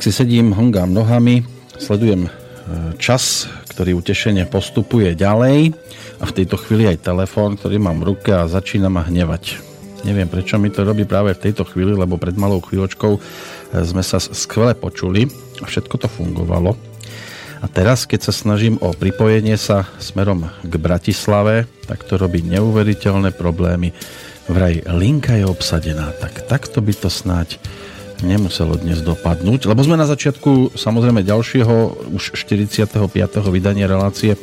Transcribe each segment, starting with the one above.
Tak si sedím, hongám nohami, sledujem e, čas, ktorý utešene postupuje ďalej a v tejto chvíli aj telefón, ktorý mám v ruke a začína ma hnevať. Neviem, prečo mi to robí práve v tejto chvíli, lebo pred malou chvíľočkou e, sme sa skvele počuli a všetko to fungovalo. A teraz, keď sa snažím o pripojenie sa smerom k Bratislave, tak to robí neuveriteľné problémy. Vraj linka je obsadená, tak takto by to snáď nemuselo dnes dopadnúť, lebo sme na začiatku samozrejme ďalšieho už 45. vydania relácie, e,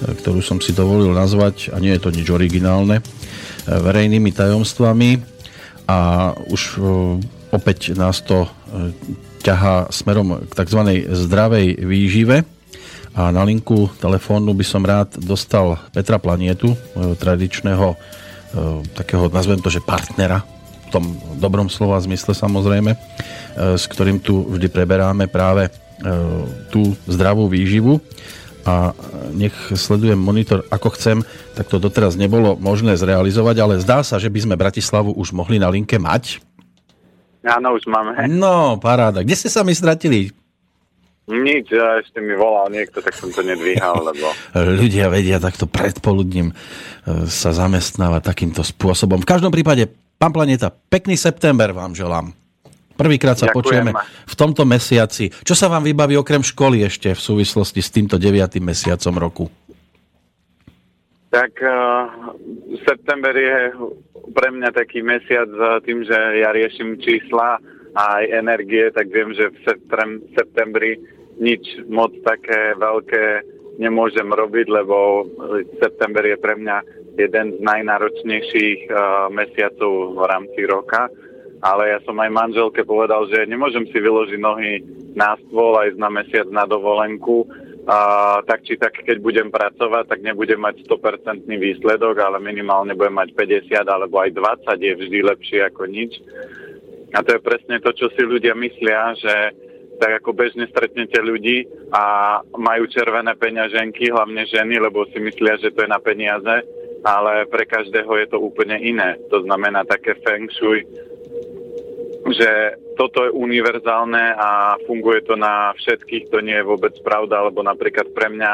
ktorú som si dovolil nazvať, a nie je to nič originálne, e, verejnými tajomstvami a už e, opäť nás to ťahá smerom k tzv. zdravej výžive a na linku telefónu by som rád dostal Petra Planietu, tradičného takého, nazvem to, že partnera tom dobrom slova zmysle samozrejme, e, s ktorým tu vždy preberáme práve e, tú zdravú výživu a nech sledujem monitor ako chcem, tak to doteraz nebolo možné zrealizovať, ale zdá sa, že by sme Bratislavu už mohli na linke mať. Áno, už máme. No, paráda. Kde ste sa mi stratili? Nič, ja ešte mi volal niekto, tak som to nedvíhal, lebo... Ľudia vedia takto predpoludním e, sa zamestnávať takýmto spôsobom. V každom prípade Pán Planeta, pekný september vám želám. Prvýkrát sa Ďakujem. počujeme v tomto mesiaci. Čo sa vám vybaví okrem školy ešte v súvislosti s týmto 9. mesiacom roku? Tak uh, september je pre mňa taký mesiac uh, tým, že ja riešim čísla a aj energie, tak viem, že v septembri nič moc také veľké nemôžem robiť, lebo september je pre mňa jeden z najnáročnejších uh, mesiacov v rámci roka. Ale ja som aj manželke povedal, že nemôžem si vyložiť nohy na stôl aj na mesiac na dovolenku. Uh, tak či tak, keď budem pracovať, tak nebudem mať 100% výsledok, ale minimálne budem mať 50 alebo aj 20 je vždy lepšie ako nič. A to je presne to, čo si ľudia myslia, že tak ako bežne stretnete ľudí a majú červené peňaženky, hlavne ženy, lebo si myslia, že to je na peniaze, ale pre každého je to úplne iné. To znamená také feng shui, že toto je univerzálne a funguje to na všetkých, to nie je vôbec pravda, lebo napríklad pre mňa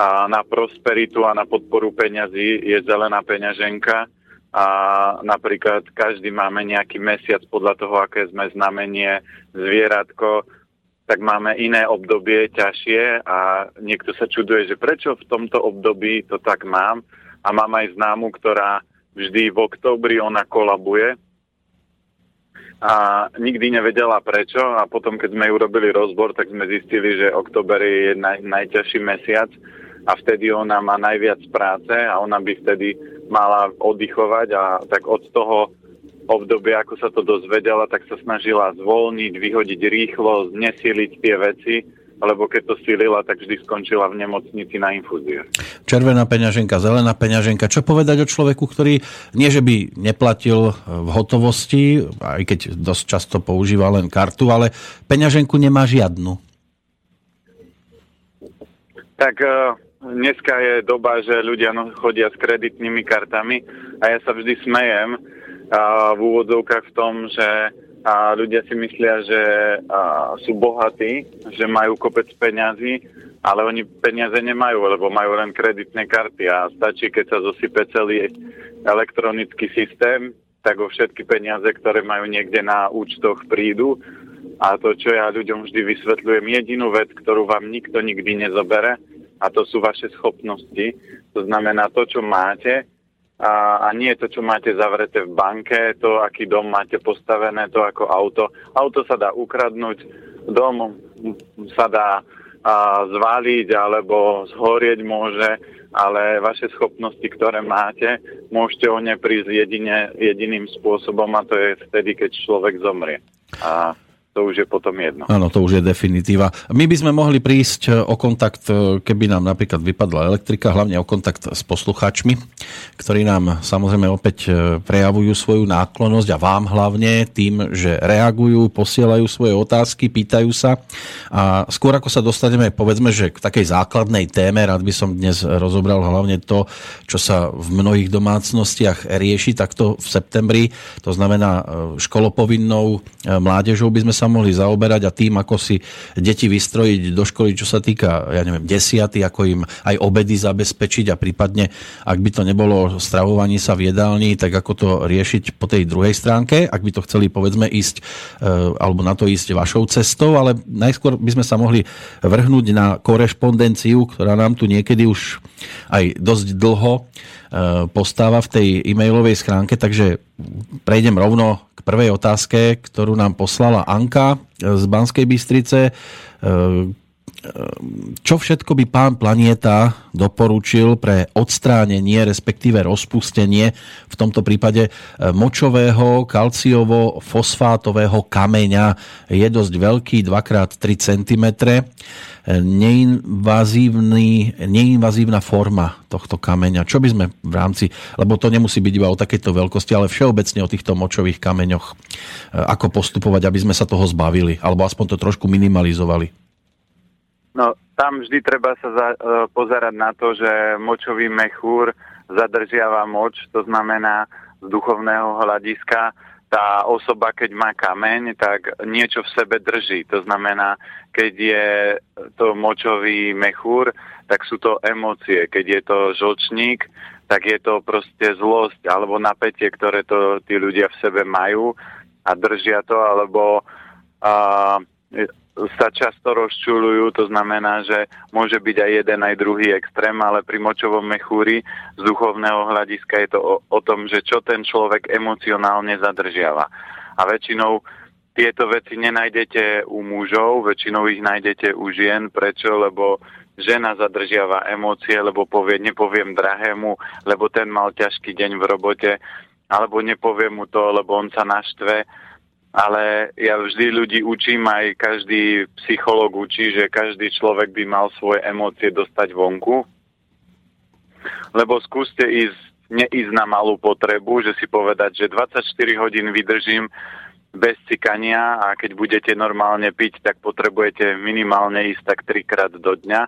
a na prosperitu a na podporu peňazí je zelená peňaženka a napríklad každý máme nejaký mesiac podľa toho, aké sme znamenie, zvieratko, tak máme iné obdobie ťažšie a niekto sa čuduje, že prečo v tomto období to tak mám. A mám aj známu, ktorá vždy v oktobri ona kolabuje. A nikdy nevedela prečo. A potom, keď sme urobili rozbor, tak sme zistili, že október je naj, najťažší mesiac. A vtedy ona má najviac práce a ona by vtedy mala oddychovať a tak od toho obdobie, ako sa to dozvedela, tak sa snažila zvolniť, vyhodiť rýchlo, znesiliť tie veci, lebo keď to silila, tak vždy skončila v nemocnici na infúziu. Červená peňaženka, zelená peňaženka. Čo povedať o človeku, ktorý nie, že by neplatil v hotovosti, aj keď dosť často používa len kartu, ale peňaženku nemá žiadnu? Tak uh, dneska je doba, že ľudia no, chodia s kreditnými kartami a ja sa vždy smejem, a v úvodzovkách v tom, že a ľudia si myslia, že a, sú bohatí, že majú kopec peňazí, ale oni peniaze nemajú, lebo majú len kreditné karty a stačí, keď sa zosype celý elektronický systém, tak o všetky peniaze, ktoré majú niekde na účtoch prídu. A to, čo ja ľuďom vždy vysvetľujem, jedinú vec, ktorú vám nikto nikdy nezobere, a to sú vaše schopnosti. To znamená to, čo máte, a, a nie to, čo máte zavreté v banke, to, aký dom máte postavené, to ako auto. Auto sa dá ukradnúť, dom sa dá a, zvaliť alebo zhorieť môže, ale vaše schopnosti, ktoré máte, môžete o ne prísť jedine, jediným spôsobom a to je vtedy, keď človek zomrie. A to už je potom jedno. Áno, to už je definitíva. My by sme mohli prísť e, o kontakt, e, keby nám napríklad vypadla elektrika, hlavne o kontakt s poslucháčmi, ktorí nám samozrejme opäť e, prejavujú svoju náklonnosť a vám hlavne tým, že reagujú, posielajú svoje otázky, pýtajú sa. A skôr ako sa dostaneme, povedzme, že k takej základnej téme, rád by som dnes rozobral hlavne to, čo sa v mnohých domácnostiach rieši takto v septembri, to znamená školopovinnou mládežou by sme sa mohli zaoberať a tým, ako si deti vystrojiť do školy, čo sa týka, ja neviem, desiaty, ako im aj obedy zabezpečiť a prípadne, ak by to nebolo stravovanie sa v jedálni, tak ako to riešiť po tej druhej stránke, ak by to chceli povedzme ísť, e, alebo na to ísť vašou cestou, ale najskôr by sme sa mohli vrhnúť na korešpondenciu, ktorá nám tu niekedy už aj dosť dlho postáva v tej e-mailovej schránke, takže prejdem rovno k prvej otázke, ktorú nám poslala Anka z Banskej Bystrice. E, čo všetko by pán Planieta doporučil pre odstránenie, respektíve rozpustenie v tomto prípade e, močového kalciovo-fosfátového kameňa. Je dosť veľký, 2x3 cm. Neinvazívna forma tohto kameňa. Čo by sme v rámci, lebo to nemusí byť iba o takejto veľkosti, ale všeobecne o týchto močových kameňoch, e, ako postupovať, aby sme sa toho zbavili, alebo aspoň to trošku minimalizovali. No, tam vždy treba sa za, uh, pozerať na to, že močový mechúr zadržiava moč, to znamená z duchovného hľadiska tá osoba, keď má kameň, tak niečo v sebe drží. To znamená, keď je to močový mechúr, tak sú to emócie. Keď je to žlčník, tak je to proste zlosť alebo napätie, ktoré to tí ľudia v sebe majú a držia to, alebo uh, sa často rozčulujú, to znamená, že môže byť aj jeden, aj druhý extrém, ale pri močovom mechúri z duchovného hľadiska je to o, o tom, že čo ten človek emocionálne zadržiava. A väčšinou tieto veci nenájdete u mužov, väčšinou ich nájdete u žien. Prečo? Lebo žena zadržiava emócie, lebo povie, nepoviem drahému, lebo ten mal ťažký deň v robote, alebo nepoviem mu to, lebo on sa naštve ale ja vždy ľudí učím, aj každý psycholog učí, že každý človek by mal svoje emócie dostať vonku. Lebo skúste ísť, neísť na malú potrebu, že si povedať, že 24 hodín vydržím bez cikania a keď budete normálne piť, tak potrebujete minimálne ísť tak trikrát do dňa.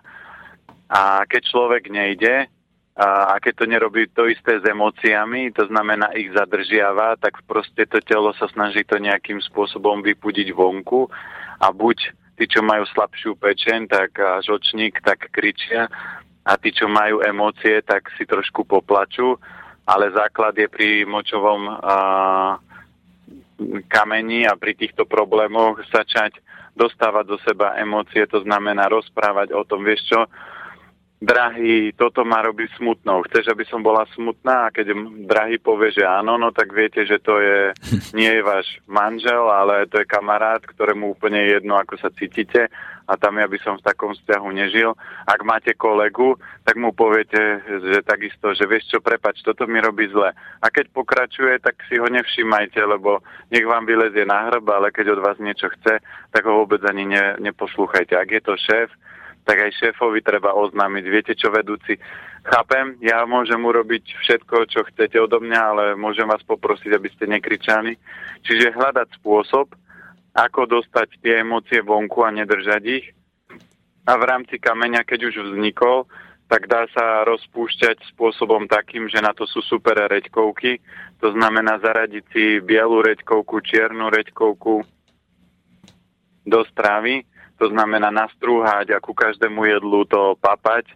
A keď človek nejde, a, keď to nerobí to isté s emóciami, to znamená ich zadržiava, tak proste to telo sa snaží to nejakým spôsobom vypudiť vonku. A buď tí, čo majú slabšiu pečen, tak žočník, tak kričia. A tí, čo majú emócie, tak si trošku poplačú, ale základ je pri močovom a, kameni a pri týchto problémoch začať dostávať do seba emócie, to znamená rozprávať o tom, vieš čo, drahý, toto ma robí smutnou. Chceš, aby som bola smutná? A keď drahý povie, že áno, no tak viete, že to je, nie je váš manžel, ale to je kamarát, ktorému úplne jedno, ako sa cítite a tam ja by som v takom vzťahu nežil. Ak máte kolegu, tak mu poviete, že takisto, že vieš čo, prepač, toto mi robí zle. A keď pokračuje, tak si ho nevšimajte, lebo nech vám vylezie na hrb, ale keď od vás niečo chce, tak ho vôbec ani ne, neposlúchajte. Ak je to šéf, tak aj šéfovi treba oznámiť. Viete čo, vedúci, chápem, ja môžem urobiť všetko, čo chcete odo mňa, ale môžem vás poprosiť, aby ste nekričali. Čiže hľadať spôsob, ako dostať tie emócie vonku a nedržať ich. A v rámci kameňa, keď už vznikol, tak dá sa rozpúšťať spôsobom takým, že na to sú super reďkovky. To znamená zaradiť si bielu reďkovku, čiernu reďkovku do stravy to znamená nastrúhať a ku každému jedlu to papať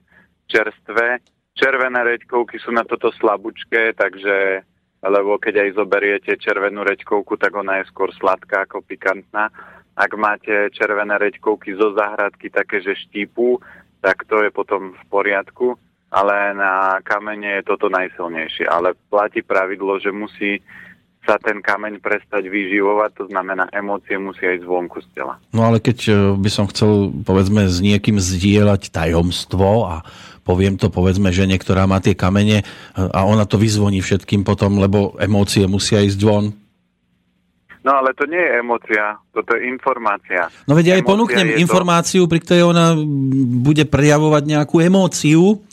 čerstvé. Červené reďkovky sú na toto slabúčké, takže lebo keď aj zoberiete červenú reďkovku, tak ona je skôr sladká ako pikantná. Ak máte červené reďkovky zo záhradky také, že štípu, tak to je potom v poriadku, ale na kamene je toto najsilnejšie. Ale platí pravidlo, že musí sa ten kameň prestať vyživovať, to znamená emócie musia ísť zvonku z tela. No ale keď e, by som chcel povedzme s niekým zdieľať tajomstvo a poviem to povedzme žene, ktorá má tie kamene e, a ona to vyzvoní všetkým potom, lebo emócie musia ísť von. No ale to nie je emócia, toto je informácia. No veď aj ponúknem informáciu, to... pri ktorej ona bude prejavovať nejakú emóciu,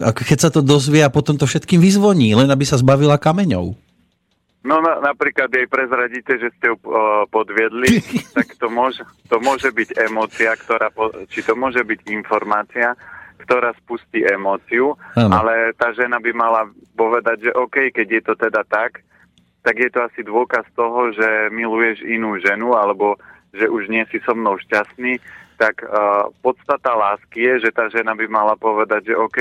keď sa to dozvie a potom to všetkým vyzvoní, len aby sa zbavila kameňov. No na, napríklad jej prezradíte, že ste ju uh, podviedli, tak to môže, to môže byť emócia, ktorá, po, či to môže byť informácia, ktorá spustí emóciu, ano. ale tá žena by mala povedať, že OK, keď je to teda tak, tak je to asi dôkaz toho, že miluješ inú ženu, alebo že už nie si so mnou šťastný, tak uh, podstata lásky je, že tá žena by mala povedať, že OK,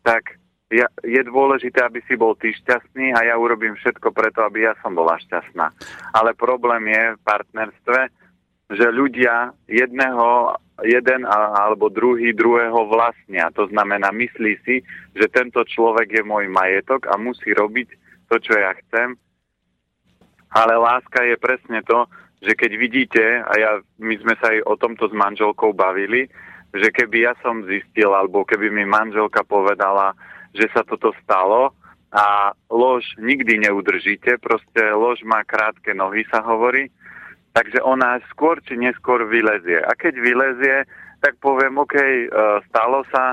tak ja, je dôležité, aby si bol ty šťastný a ja urobím všetko preto, aby ja som bola šťastná. Ale problém je v partnerstve, že ľudia jedného, jeden alebo druhý druhého vlastnia. To znamená, myslí si, že tento človek je môj majetok a musí robiť to, čo ja chcem. Ale láska je presne to, že keď vidíte, a ja, my sme sa aj o tomto s manželkou bavili, že keby ja som zistil, alebo keby mi manželka povedala, že sa toto stalo a lož nikdy neudržíte, proste lož má krátke nohy, sa hovorí, takže ona skôr či neskôr vylezie. A keď vylezie, tak poviem, OK, e, stalo sa,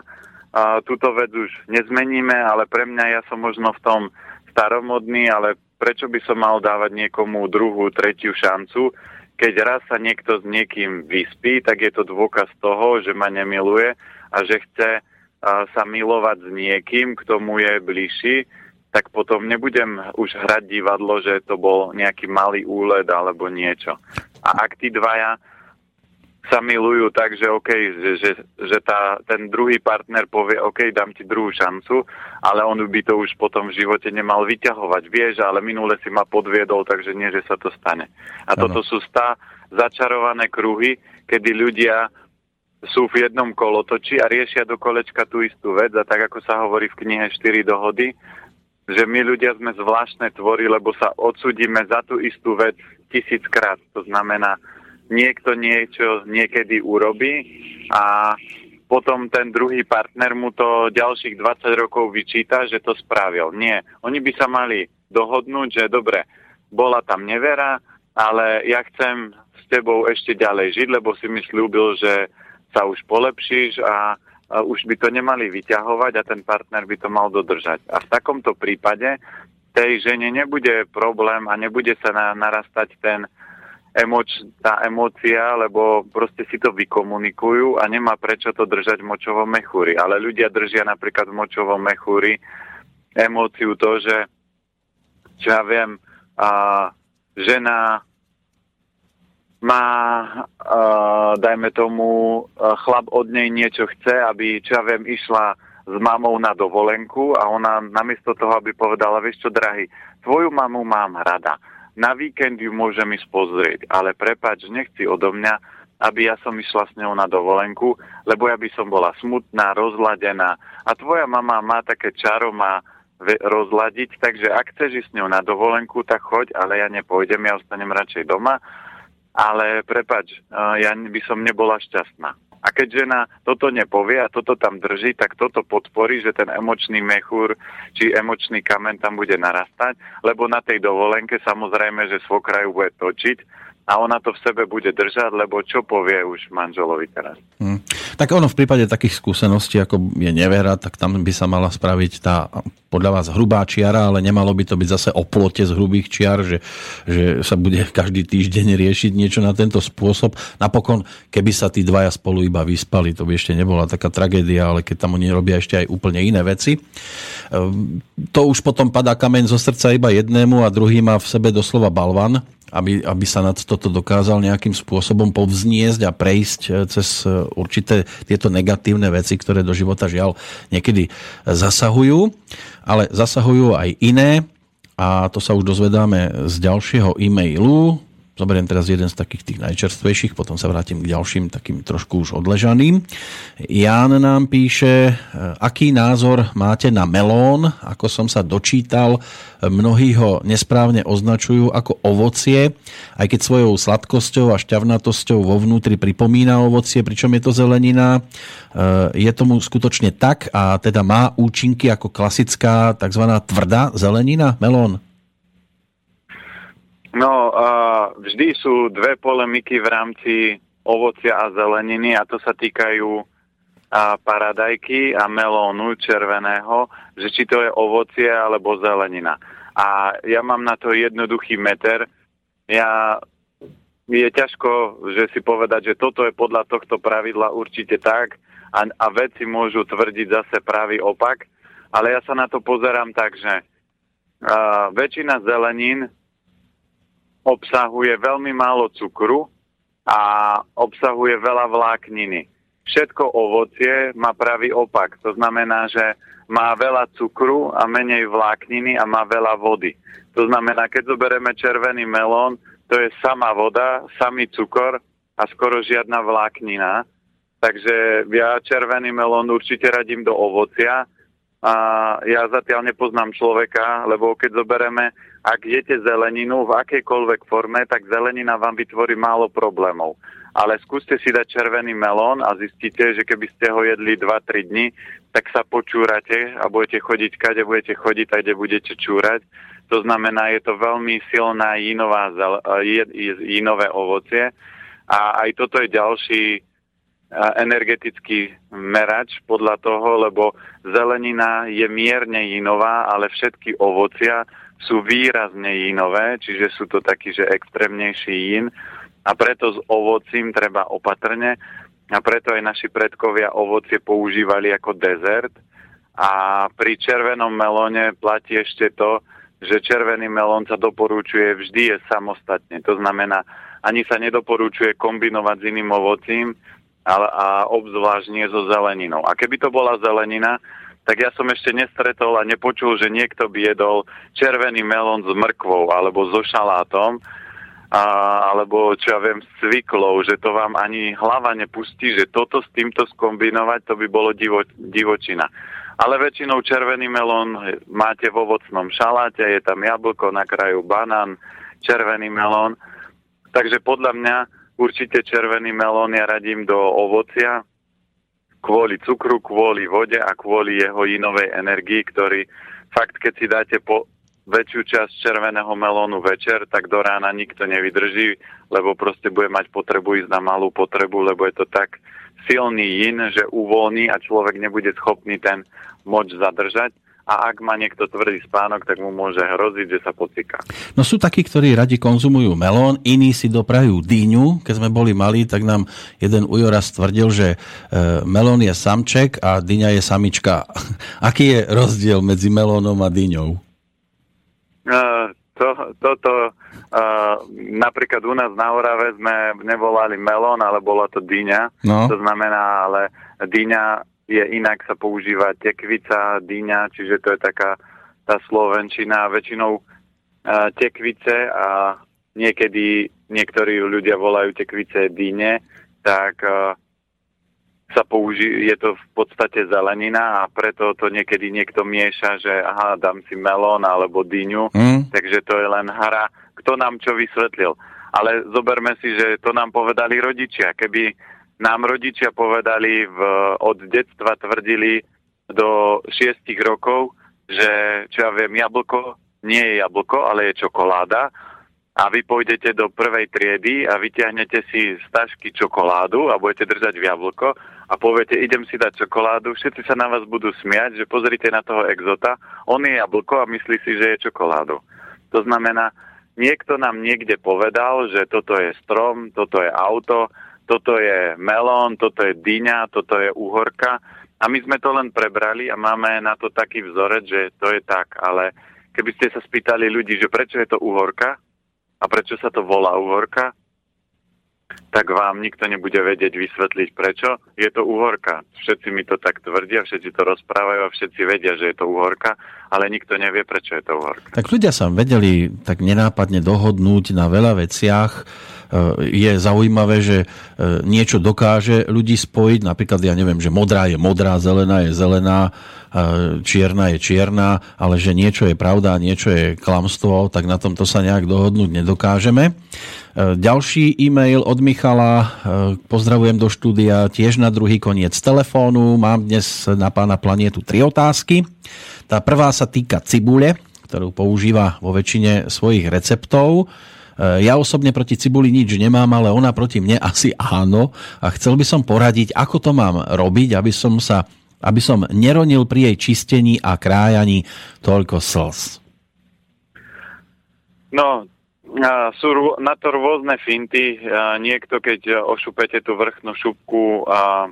túto vec už nezmeníme, ale pre mňa ja som možno v tom staromodný, ale prečo by som mal dávať niekomu druhú, tretiu šancu, keď raz sa niekto s niekým vyspí, tak je to dôkaz toho, že ma nemiluje a že chce sa milovať s niekým, k tomu je bližší, tak potom nebudem už hrať divadlo, že to bol nejaký malý úled alebo niečo. A ak tí dvaja sa milujú tak, že OK, že, že, že tá, ten druhý partner povie OK, dám ti druhú šancu, ale on by to už potom v živote nemal vyťahovať. Vieš, ale minule si ma podviedol, takže nie, že sa to stane. A ano. toto sú stá začarované kruhy, kedy ľudia sú v jednom kolotoči a riešia do kolečka tú istú vec a tak ako sa hovorí v knihe 4 dohody, že my ľudia sme zvláštne tvory, lebo sa odsudíme za tú istú vec tisíckrát. To znamená, niekto niečo niekedy urobí a potom ten druhý partner mu to ďalších 20 rokov vyčíta, že to spravil. Nie, oni by sa mali dohodnúť, že dobre, bola tam nevera, ale ja chcem s tebou ešte ďalej žiť, lebo si mi slúbil, že sa už polepšíš a, a už by to nemali vyťahovať a ten partner by to mal dodržať. A v takomto prípade tej žene nebude problém a nebude sa na, narastať ten emoč, tá emócia, lebo proste si to vykomunikujú a nemá prečo to držať v močovom mechúri. Ale ľudia držia napríklad v močovom mechúri emóciu to, že čo ja viem, a žena má, uh, dajme tomu, uh, chlap od nej niečo chce, aby, čo ja viem, išla s mamou na dovolenku a ona namiesto toho, aby povedala, vieš čo, drahý, tvoju mamu mám rada. Na víkend ju môžem ísť pozrieť, ale prepač, nechci odo mňa, aby ja som išla s ňou na dovolenku, lebo ja by som bola smutná, rozladená. A tvoja mama má také čaro, má rozladiť, takže ak chceš ísť s ňou na dovolenku, tak choď, ale ja nepôjdem, ja ostanem radšej doma ale prepač, ja by som nebola šťastná. A keď žena toto nepovie a toto tam drží, tak toto podporí, že ten emočný mechúr či emočný kamen tam bude narastať, lebo na tej dovolenke samozrejme, že svokra ju bude točiť a ona to v sebe bude držať, lebo čo povie už manželovi teraz. Hmm. Tak ono v prípade takých skúseností, ako je nevera, tak tam by sa mala spraviť tá podľa vás hrubá čiara, ale nemalo by to byť zase o plote z hrubých čiar, že, že sa bude každý týždeň riešiť niečo na tento spôsob. Napokon, keby sa tí dvaja spolu iba vyspali, to by ešte nebola taká tragédia, ale keď tam oni robia ešte aj úplne iné veci. Ehm, to už potom padá kameň zo srdca iba jednému a druhý má v sebe doslova balvan, aby, aby sa nad toto dokázal nejakým spôsobom povzniesť a prejsť e, cez e, určité tieto negatívne veci, ktoré do života žiaľ niekedy zasahujú, ale zasahujú aj iné a to sa už dozvedáme z ďalšieho e-mailu Zoberiem teraz jeden z takých tých najčerstvejších, potom sa vrátim k ďalším, takým trošku už odležaným. Ján nám píše, aký názor máte na melón, ako som sa dočítal, mnohí ho nesprávne označujú ako ovocie, aj keď svojou sladkosťou a šťavnatosťou vo vnútri pripomína ovocie, pričom je to zelenina. Je tomu skutočne tak a teda má účinky ako klasická tzv. tvrdá zelenina, melón? No, uh, vždy sú dve polemiky v rámci ovocia a zeleniny a to sa týkajú uh, paradajky a melónu červeného, že či to je ovocie alebo zelenina. A ja mám na to jednoduchý meter. Ja je ťažko, že si povedať, že toto je podľa tohto pravidla určite tak a, a veci môžu tvrdiť zase pravý opak, ale ja sa na to pozerám tak, že uh, väčšina zelenín obsahuje veľmi málo cukru a obsahuje veľa vlákniny. Všetko ovocie má pravý opak. To znamená, že má veľa cukru a menej vlákniny a má veľa vody. To znamená, keď zoberieme červený melón, to je sama voda, samý cukor a skoro žiadna vláknina. Takže ja červený melón určite radím do ovocia. A ja zatiaľ nepoznám človeka, lebo keď zoberieme, ak jete zeleninu v akejkoľvek forme, tak zelenina vám vytvorí málo problémov. Ale skúste si dať červený melón a zistíte, že keby ste ho jedli 2-3 dní, tak sa počúrate a budete chodiť, kade budete chodiť, tak kde budete čúrať. To znamená, je to veľmi silná jínová, jínové ovocie. A aj toto je ďalší energetický merač podľa toho, lebo zelenina je mierne jinová, ale všetky ovocia sú výrazne jinové, čiže sú to taký, že extrémnejší jín a preto s ovocím treba opatrne a preto aj naši predkovia ovocie používali ako dezert a pri červenom melóne platí ešte to, že červený melón sa doporučuje vždy je samostatne. To znamená, ani sa nedoporučuje kombinovať s iným ovocím, ale, a obzvlášť nie so zeleninou. A keby to bola zelenina, tak ja som ešte nestretol a nepočul, že niekto by jedol červený melón s mrkvou alebo so šalátom, a, alebo čo ja viem, s cviklou, že to vám ani hlava nepustí, že toto s týmto skombinovať, to by bolo divo, divočina. Ale väčšinou červený melón máte v ovocnom šaláte, je tam jablko, na kraju banán, červený melón. Takže podľa mňa určite červený melón ja radím do ovocia kvôli cukru, kvôli vode a kvôli jeho inovej energii, ktorý fakt, keď si dáte po väčšiu časť červeného melónu večer, tak do rána nikto nevydrží, lebo proste bude mať potrebu ísť na malú potrebu, lebo je to tak silný jin, že uvoľní a človek nebude schopný ten moč zadržať a ak má niekto tvrdý spánok, tak mu môže hroziť, že sa pocíka. No sú takí, ktorí radi konzumujú melón, iní si doprajú dýňu. Keď sme boli malí, tak nám jeden ujoraz tvrdil, že e, melón je samček a dyňa je samička. Aký je rozdiel medzi melónom a dyňou? Uh, to, toto uh, napríklad u nás na Orave sme nevolali melón, ale bola to dyňa. No. To znamená, ale dyňa je inak sa používa tekvica, dyňa, čiže to je taká tá slovenčina. Väčšinou uh, tekvice a niekedy niektorí ľudia volajú tekvice dyne, tak uh, sa použí, je to v podstate zelenina a preto to niekedy niekto mieša, že aha, dám si melón alebo dyňu, mm. takže to je len hra, kto nám čo vysvetlil. Ale zoberme si, že to nám povedali rodičia. Keby nám rodičia povedali v, od detstva tvrdili do 6 rokov, že čo ja viem, jablko nie je jablko, ale je čokoláda. A vy pôjdete do prvej triedy a vyťahnete si z tašky čokoládu a budete držať v jablko a poviete, idem si dať čokoládu, všetci sa na vás budú smiať, že pozrite na toho exota, on je jablko a myslí si, že je čokoládu. To znamená, niekto nám niekde povedal, že toto je strom, toto je auto, toto je melón, toto je dyňa, toto je uhorka a my sme to len prebrali a máme na to taký vzorec, že to je tak, ale keby ste sa spýtali ľudí, že prečo je to uhorka a prečo sa to volá uhorka, tak vám nikto nebude vedieť vysvetliť prečo. Je to uhorka. Všetci mi to tak tvrdia, všetci to rozprávajú a všetci vedia, že je to uhorka, ale nikto nevie, prečo je to uhorka. Tak ľudia sa vedeli tak nenápadne dohodnúť na veľa veciach je zaujímavé, že e, niečo dokáže ľudí spojiť, napríklad ja neviem, že modrá je modrá, zelená je zelená, e, čierna je čierna, ale že niečo je pravda a niečo je klamstvo, tak na tomto sa nejak dohodnúť nedokážeme. Ďalší e-mail od Michala, pozdravujem do štúdia, tiež na druhý koniec telefónu. Mám dnes na pána planietu tri otázky. Tá prvá sa týka cibule, ktorú používa vo väčšine svojich receptov. Eh, ja osobne proti cibuli nič nemám, ale ona proti mne asi áno. A chcel by som poradiť, ako to mám robiť, aby som sa aby som neronil pri jej čistení a krájaní toľko slz. No, sú na to rôzne finty. Niekto, keď ošupete tú vrchnú šupku a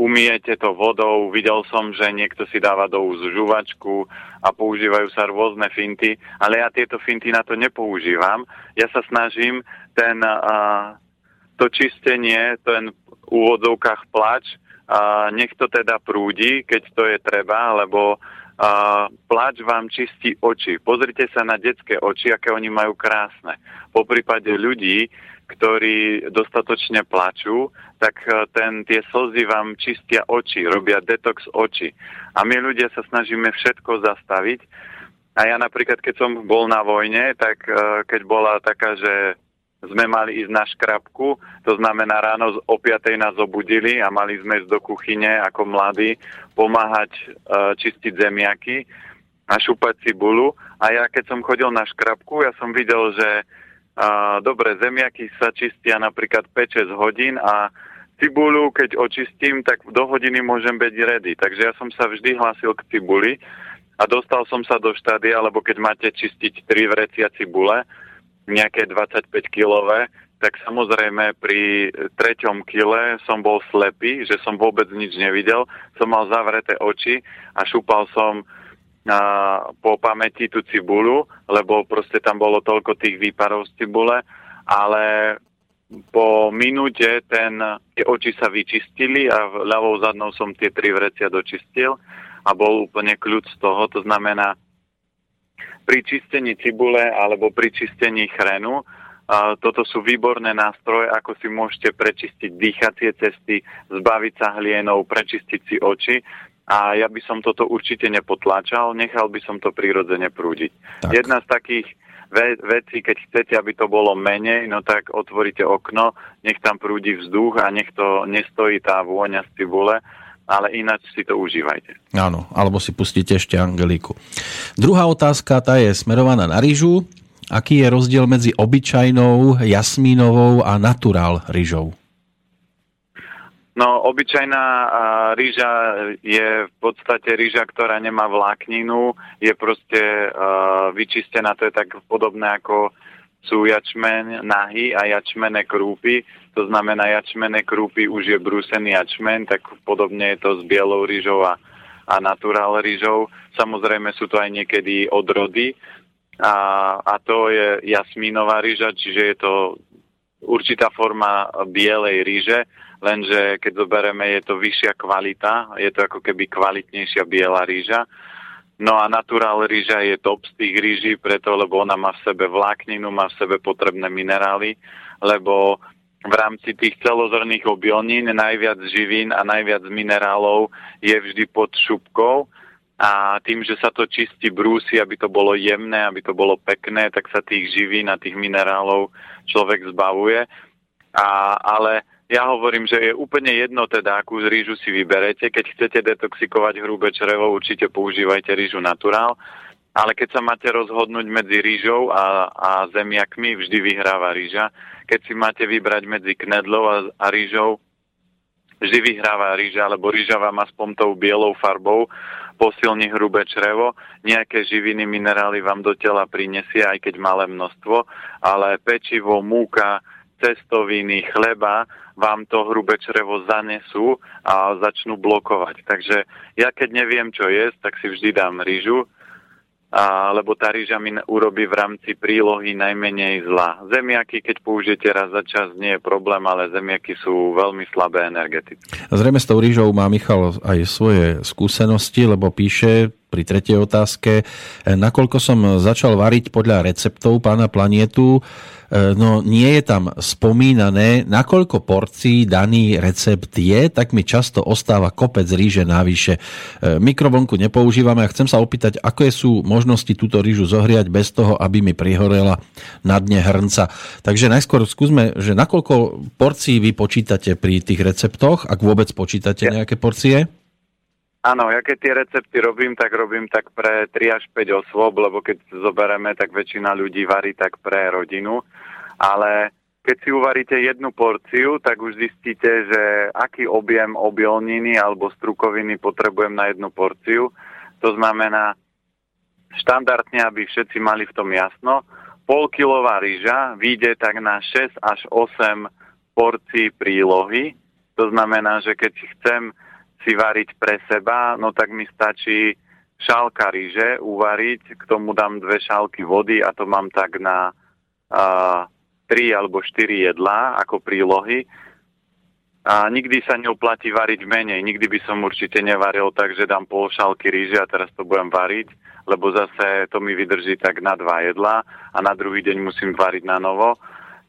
umiete to vodou. Videl som, že niekto si dáva do úst žuvačku a používajú sa rôzne finty, ale ja tieto finty na to nepoužívam. Ja sa snažím ten, uh, to čistenie, ten v úvodzovkách plač, a nech to teda prúdi, keď to je treba, lebo a pláč vám čistí oči. Pozrite sa na detské oči, aké oni majú krásne. Po prípade ľudí, ktorí dostatočne plačú, tak e, ten, tie slzy vám čistia oči, robia detox oči. A my ľudia sa snažíme všetko zastaviť. A ja napríklad, keď som bol na vojne, tak e, keď bola taká, že sme mali ísť na škrabku, to znamená ráno o 5. nás obudili a mali sme ísť do kuchyne ako mladí pomáhať e, čistiť zemiaky a šúpať cibulu. A ja keď som chodil na škrabku, ja som videl, že dobre, zemiaky sa čistia napríklad 5-6 hodín a cibulu, keď očistím, tak do hodiny môžem byť ready. Takže ja som sa vždy hlásil k cibuli a dostal som sa do štádia, alebo keď máte čistiť 3 vrecia cibule, nejaké 25-kilové, tak samozrejme pri treťom kile som bol slepý, že som vôbec nič nevidel. Som mal zavreté oči a šúpal som a, po pamäti tú cibulu, lebo proste tam bolo toľko tých výparov z cibule, ale po minúte ten, tie oči sa vyčistili a ľavou zadnou som tie tri vrecia dočistil a bol úplne kľud z toho. To znamená, pri čistení cibule alebo pri čistení chrenu. Toto sú výborné nástroje, ako si môžete prečistiť dýchacie cesty, zbaviť sa hlienov, prečistiť si oči. A ja by som toto určite nepotláčal, nechal by som to prirodzene prúdiť. Tak. Jedna z takých ve- vecí, keď chcete, aby to bolo menej, no tak otvoríte okno, nech tam prúdi vzduch a nech to nestojí tá vôňa z cibule ale ináč si to užívajte. Áno, alebo si pustíte ešte Angeliku. Druhá otázka, tá je smerovaná na rýžu. Aký je rozdiel medzi obyčajnou, jasmínovou a naturál rýžou? No, obyčajná rýža je v podstate rýža, ktorá nemá vlákninu, je proste uh, vyčistená, to je tak podobné ako sú jačmen nahy a jačmené krúpy. To znamená, jačmené krúpy už je brúsený jačmen, tak podobne je to s bielou rýžou a, a naturál rýžou. Samozrejme sú to aj niekedy odrody a, a to je jasmínová rýža, čiže je to určitá forma bielej rýže, lenže keď zoberieme, je to vyššia kvalita, je to ako keby kvalitnejšia biela rýža No a naturál rýža je top z tých rýží, preto, lebo ona má v sebe vlákninu, má v sebe potrebné minerály, lebo v rámci tých celozrných obilnín najviac živín a najviac minerálov je vždy pod šupkou a tým, že sa to čistí brúsi, aby to bolo jemné, aby to bolo pekné, tak sa tých živín a tých minerálov človek zbavuje. A, ale ja hovorím, že je úplne jedno teda, akú rýžu si vyberete. Keď chcete detoxikovať hrubé črevo, určite používajte rýžu naturál. Ale keď sa máte rozhodnúť medzi rýžou a, a zemiakmi, vždy vyhráva rýža. Keď si máte vybrať medzi knedlou a, a rýžou, vždy vyhráva rýža, lebo rýža vám aspoň tou bielou farbou posilní hrubé črevo, nejaké živiny, minerály vám do tela prinesie, aj keď malé množstvo, ale pečivo, múka, cestoviny, chleba vám to hrubé črevo zanesú a začnú blokovať. Takže ja keď neviem, čo jesť, tak si vždy dám rýžu, a, lebo tá rýža mi urobí v rámci prílohy najmenej zla. Zemiaky, keď použijete raz za čas, nie je problém, ale zemiaky sú veľmi slabé energeticky. Zrejme s tou rýžou má Michal aj svoje skúsenosti, lebo píše pri tretej otázke, nakoľko som začal variť podľa receptov pána Planietu, E, no nie je tam spomínané, nakoľko porcií daný recept je, tak mi často ostáva kopec ríže navyše. E, mikrovlnku nepoužívame a chcem sa opýtať, aké sú možnosti túto rýžu zohriať bez toho, aby mi prihorela na dne hrnca. Takže najskôr skúsme, že nakoľko porcií vy počítate pri tých receptoch, ak vôbec počítate nejaké porcie? Áno, ja keď tie recepty robím, tak robím tak pre 3 až 5 osôb, lebo keď zoberieme, tak väčšina ľudí varí tak pre rodinu. Ale keď si uvaríte jednu porciu, tak už zistíte, že aký objem obilniny alebo strukoviny potrebujem na jednu porciu. To znamená, štandardne, aby všetci mali v tom jasno, polkilová rýža vyjde tak na 6 až 8 porcií prílohy. To znamená, že keď si chcem si variť pre seba, no tak mi stačí šálka ríže uvariť, k tomu dám dve šálky vody a to mám tak na uh, 3 alebo 4 jedlá ako prílohy a nikdy sa neoplatí variť menej. Nikdy by som určite nevaril tak, že dám pol šálky ríže a teraz to budem variť, lebo zase to mi vydrží tak na dva jedlá a na druhý deň musím variť na novo.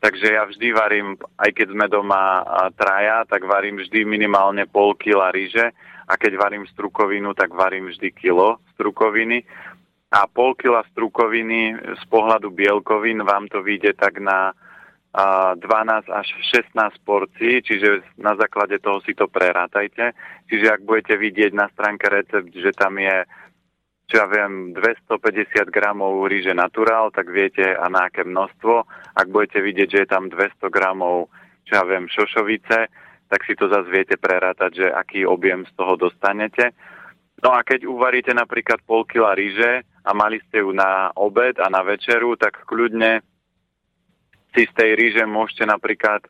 Takže ja vždy varím, aj keď sme doma traja, tak varím vždy minimálne pol kila ríže a keď varím strukovinu, tak varím vždy kilo strukoviny. A pol kila strukoviny z pohľadu bielkovín vám to vyjde tak na 12 až 16 porcií, čiže na základe toho si to prerátajte. Čiže ak budete vidieť na stránke recept, že tam je čo ja viem, 250 gramov ríže naturál, tak viete a na aké množstvo. Ak budete vidieť, že je tam 200 gramov, čo ja viem, šošovice, tak si to zase viete prerátať, že aký objem z toho dostanete. No a keď uvaríte napríklad pol kila ríže a mali ste ju na obed a na večeru, tak kľudne si z tej ríže môžete napríklad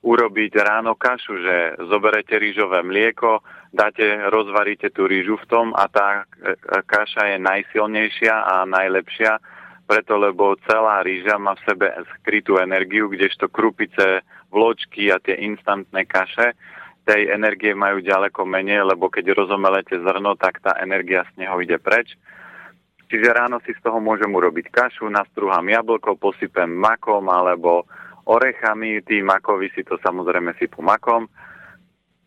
urobiť ráno kašu, že zoberete rýžové mlieko, dáte, rozvaríte tú rýžu v tom a tá e, kaša je najsilnejšia a najlepšia, preto lebo celá rýža má v sebe skrytú energiu, kdežto krupice, vločky a tie instantné kaše tej energie majú ďaleko menej, lebo keď rozomelete zrno, tak tá energia z neho ide preč. Čiže ráno si z toho môžem urobiť kašu, nastruhám jablko, posypem makom alebo orechami, tí makovi si to samozrejme sypu makom.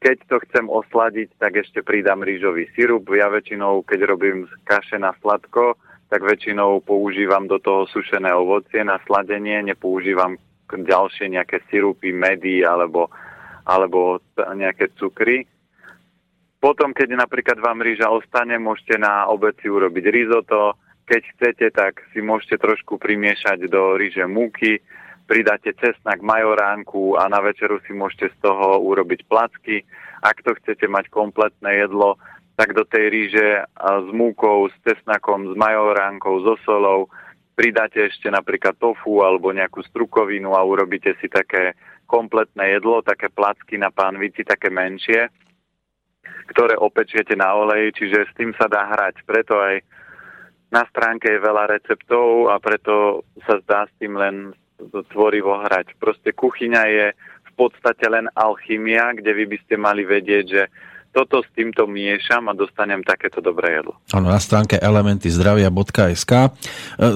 Keď to chcem osladiť, tak ešte pridám rýžový sirup. Ja väčšinou, keď robím kaše na sladko, tak väčšinou používam do toho sušené ovocie na sladenie, nepoužívam ďalšie nejaké sirupy, medy alebo, alebo nejaké cukry. Potom, keď napríklad vám rýža ostane, môžete na obeci urobiť risotto. Keď chcete, tak si môžete trošku primiešať do rýže múky, pridáte cesnak, majoránku a na večeru si môžete z toho urobiť placky. Ak to chcete mať kompletné jedlo, tak do tej ríže s múkou, s cesnakom, s majoránkou, so solou pridáte ešte napríklad tofu alebo nejakú strukovinu a urobíte si také kompletné jedlo, také placky na pánvici, také menšie, ktoré opečiete na oleji, čiže s tým sa dá hrať. Preto aj na stránke je veľa receptov a preto sa zdá s tým len tvorivo hrať. Proste kuchyňa je v podstate len alchymia, kde vy by ste mali vedieť, že toto s týmto miešam a dostanem takéto dobré jedlo. Áno, na stránke elementyzdravia.sk. E,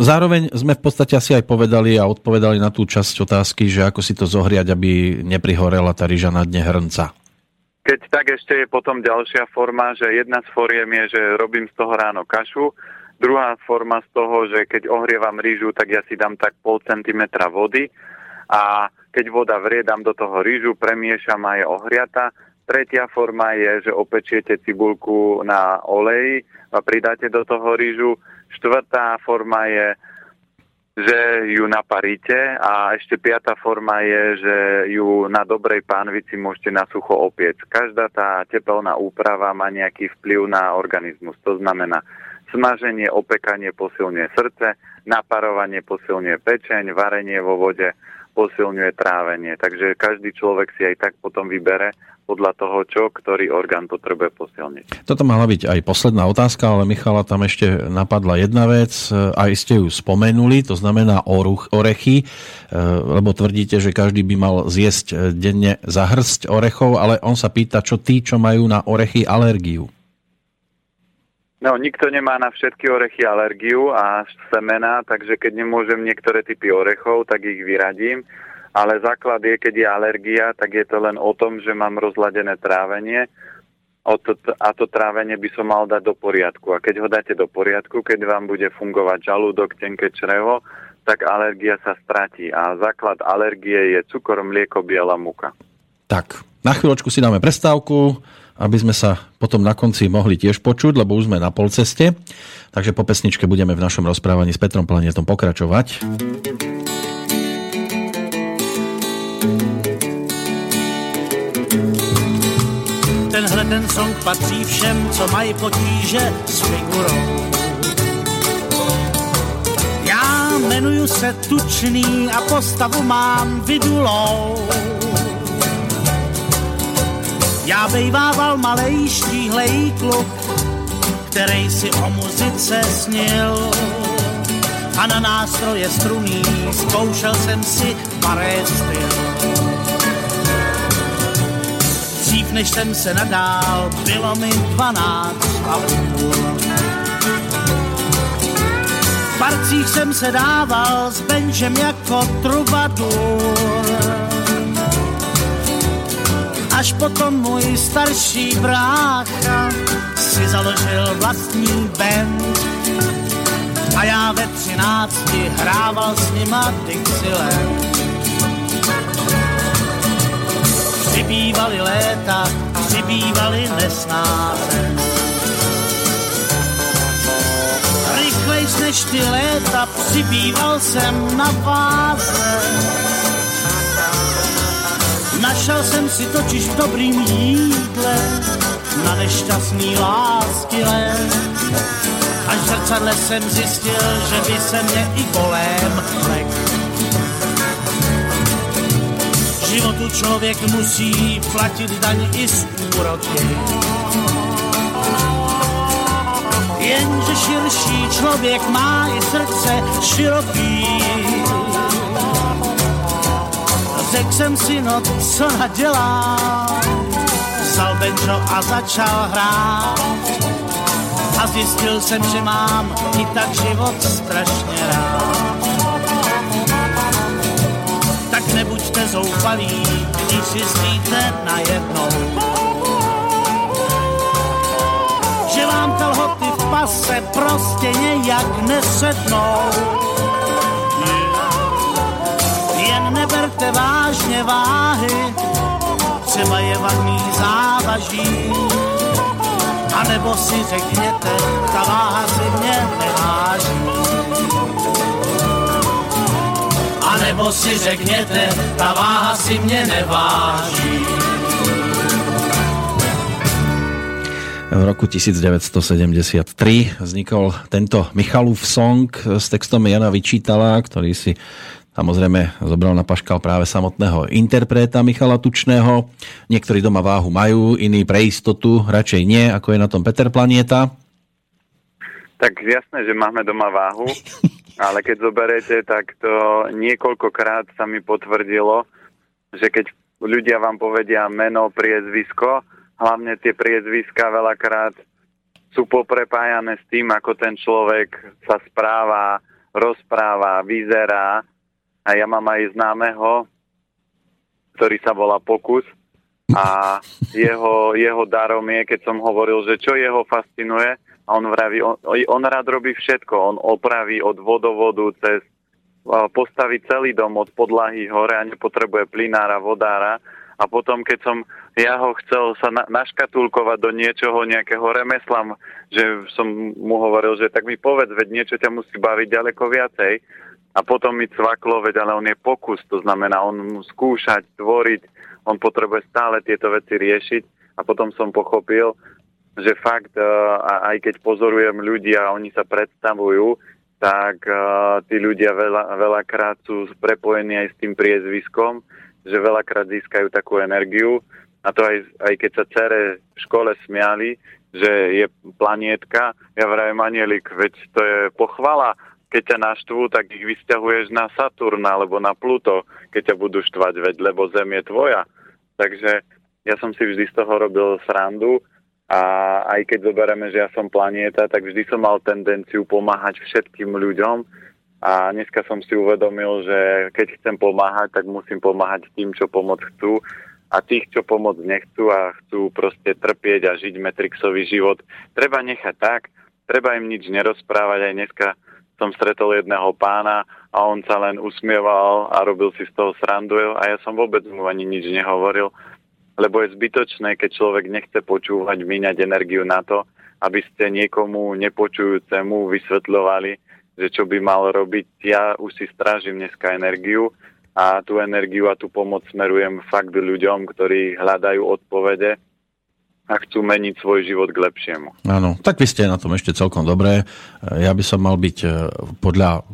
zároveň sme v podstate asi aj povedali a odpovedali na tú časť otázky, že ako si to zohriať, aby neprihorela tá ryža na dne hrnca. Keď tak ešte je potom ďalšia forma, že jedna z foriem je, že robím z toho ráno kašu, Druhá forma z toho, že keď ohrievam rýžu, tak ja si dám tak pol centimetra vody a keď voda vrie, dám do toho rýžu, premiešam a je ohriata. Tretia forma je, že opečiete cibulku na oleji a pridáte do toho rýžu. Štvrtá forma je, že ju naparíte a ešte piatá forma je, že ju na dobrej pánvici môžete na sucho opiec. Každá tá tepelná úprava má nejaký vplyv na organizmus. To znamená, Smaženie, opekanie posilňuje srdce, naparovanie posilňuje pečeň, varenie vo vode posilňuje trávenie. Takže každý človek si aj tak potom vybere podľa toho, čo ktorý orgán potrebuje posilniť. Toto mala byť aj posledná otázka, ale Michala tam ešte napadla jedna vec, aj ste ju spomenuli, to znamená oruch, orechy, e, lebo tvrdíte, že každý by mal zjesť denne za hrst orechov, ale on sa pýta, čo tí, čo majú na orechy alergiu. No, nikto nemá na všetky orechy alergiu a semena, takže keď nemôžem niektoré typy orechov, tak ich vyradím. Ale základ je, keď je alergia, tak je to len o tom, že mám rozladené trávenie a to trávenie by som mal dať do poriadku. A keď ho dáte do poriadku, keď vám bude fungovať žalúdok, tenké črevo, tak alergia sa stratí. A základ alergie je cukor, mlieko, biela múka. Tak, na chvíľočku si dáme prestávku aby sme sa potom na konci mohli tiež počuť, lebo už sme na polceste. Takže po pesničke budeme v našom rozprávaní s Petrom Planetom pokračovať. Tenhle ten song patří všem, co mají potíže s figurou. Já jmenuju se Tučný a postavu mám vydulou. Já bejvával malej štíhlej kluk, který si o muzice snil. a na nástroje struný zkoušel jsem si baré styl. Dřív než jsem se nadál, bylo mi dvanáct a půl. V parcích jsem se dával s benžem jako trubadur Až potom můj starší brácha si založil vlastní band. A já ve třinácti hrával s nima Dixieland. Přibývaly léta, přibývaly nesnáze. Rychlejš než ty léta přibýval jsem na váze Našel jsem si totiž v dobrým jídle na nešťastný lásky Až v zrcadle jsem zjistil, že by se mě i kolem lek. Životu člověk musí platit daň i z úroky. Jenže širší člověk má i srdce široký Řekl jsem si, no co nadělám, vzal benčo a začal hrát. A zjistil jsem, že mám i tak život strašně rád. Tak nebuďte zoufalí, když si zníte najednou. Že vám kalhoty v pase prostě nějak nesednou neberte vážně váhy, třeba je vadný závaží. A nebo si řekněte, ta váha si mě neváží. A nebo si řekněte, ta váha si mě neváží. V roku 1973 vznikol tento Michalův song s textom Jana Vyčítala, ktorý si Samozrejme zobral na paškal práve samotného interpreta Michala Tučného. Niektorí doma váhu majú, iní pre istotu radšej nie, ako je na tom Peter Planieta. Tak jasné, že máme doma váhu, ale keď zoberete, tak to niekoľkokrát sa mi potvrdilo, že keď ľudia vám povedia meno, priezvisko, hlavne tie priezviska veľakrát sú poprepájané s tým, ako ten človek sa správa, rozpráva, vyzerá a ja mám aj známeho, ktorý sa volá Pokus. A jeho, jeho darom je, keď som hovoril, že čo jeho fascinuje, a on vraví, on, on rád robí všetko, on opraví od vodovodu cez postaví celý dom od podlahy hore a nepotrebuje plinára, vodára. A potom, keď som ja ho chcel sa na, naškatulkovať do niečoho, nejakého remesla, že som mu hovoril, že tak mi povedz, veď niečo ťa musí baviť ďaleko viacej a potom mi cvaklo, veď ale on je pokus, to znamená, on mu skúšať, tvoriť, on potrebuje stále tieto veci riešiť. A potom som pochopil, že fakt, e, aj keď pozorujem ľudí a oni sa predstavujú, tak e, tí ľudia veľa, veľakrát sú prepojení aj s tým priezviskom, že veľakrát získajú takú energiu. A to aj, aj keď sa cere v škole smiali, že je planietka, ja vrajem anielik, veď to je pochvala, keď ťa naštvú, tak ich vysťahuješ na Saturn alebo na Pluto, keď ťa budú štvať, veď lebo Zem je tvoja. Takže ja som si vždy z toho robil srandu a aj keď zoberieme, že ja som planieta, tak vždy som mal tendenciu pomáhať všetkým ľuďom a dneska som si uvedomil, že keď chcem pomáhať, tak musím pomáhať tým, čo pomoc chcú a tých, čo pomoc nechcú a chcú proste trpieť a žiť Matrixový život, treba nechať tak, treba im nič nerozprávať. Aj dneska som stretol jedného pána a on sa len usmieval a robil si z toho srandu a ja som vôbec mu ani nič nehovoril, lebo je zbytočné, keď človek nechce počúvať, míňať energiu na to, aby ste niekomu nepočujúcemu vysvetľovali, že čo by mal robiť. Ja už si strážim dneska energiu a tú energiu a tú pomoc smerujem fakt ľuďom, ktorí hľadajú odpovede a chcú meniť svoj život k lepšiemu. Áno, tak vy ste na tom ešte celkom dobré. Ja by som mal byť e, podľa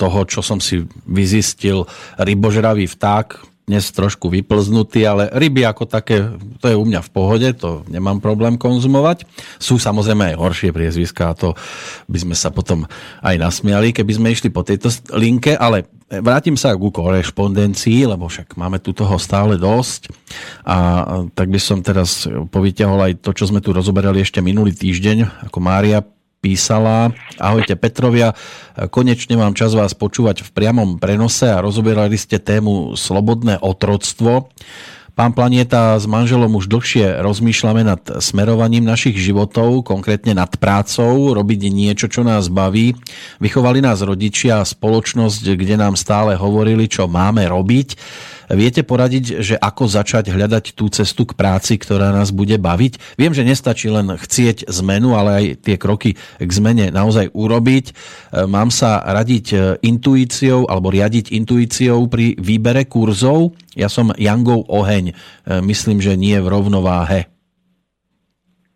toho, čo som si vyzistil, rybožravý vták, dnes trošku vyplznutý, ale ryby ako také, to je u mňa v pohode, to nemám problém konzumovať. Sú samozrejme aj horšie priezviská, to by sme sa potom aj nasmiali, keby sme išli po tejto linke, ale vrátim sa ku korešpondencii, lebo však máme tu toho stále dosť. A tak by som teraz povyťahol aj to, čo sme tu rozoberali ešte minulý týždeň, ako Mária písala. Ahojte Petrovia, konečne mám čas vás počúvať v priamom prenose a rozoberali ste tému slobodné otroctvo. Pán Planieta, s manželom už dlhšie rozmýšľame nad smerovaním našich životov, konkrétne nad prácou, robiť niečo, čo nás baví. Vychovali nás rodičia a spoločnosť, kde nám stále hovorili, čo máme robiť. Viete poradiť, že ako začať hľadať tú cestu k práci, ktorá nás bude baviť? Viem, že nestačí len chcieť zmenu, ale aj tie kroky k zmene naozaj urobiť. E, mám sa radiť e, intuíciou alebo riadiť intuíciou pri výbere kurzov. Ja som Jangov oheň. E, myslím, že nie v rovnováhe.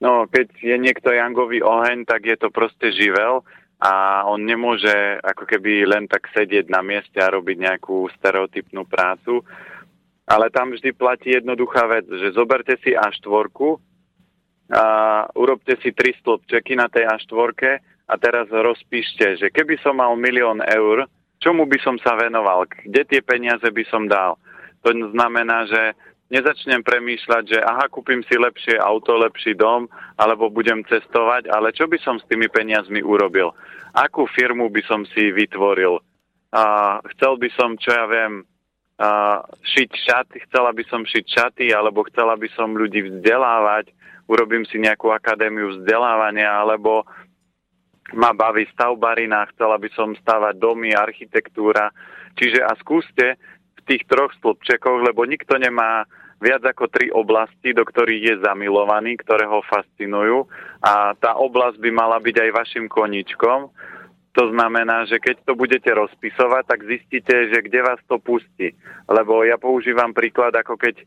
No, keď je niekto Jangový oheň, tak je to proste živel a on nemôže ako keby len tak sedieť na mieste a robiť nejakú stereotypnú prácu. Ale tam vždy platí jednoduchá vec, že zoberte si A4 a urobte si tri stĺpčeky na tej A4 a teraz rozpíšte, že keby som mal milión eur, čomu by som sa venoval, kde tie peniaze by som dal. To znamená, že nezačnem premýšľať, že aha, kúpim si lepšie auto, lepší dom, alebo budem cestovať, ale čo by som s tými peniazmi urobil? Akú firmu by som si vytvoril? A chcel by som, čo ja viem, a šiť šaty, chcela by som šiť šaty, alebo chcela by som ľudí vzdelávať, urobím si nejakú akadémiu vzdelávania, alebo ma baví stavbarina, chcela by som stavať domy, architektúra. Čiže a skúste v tých troch stĺpčekoch, lebo nikto nemá viac ako tri oblasti, do ktorých je zamilovaný, ktoré ho fascinujú a tá oblasť by mala byť aj vašim koničkom. To znamená, že keď to budete rozpisovať, tak zistíte, že kde vás to pustí. Lebo ja používam príklad, ako keď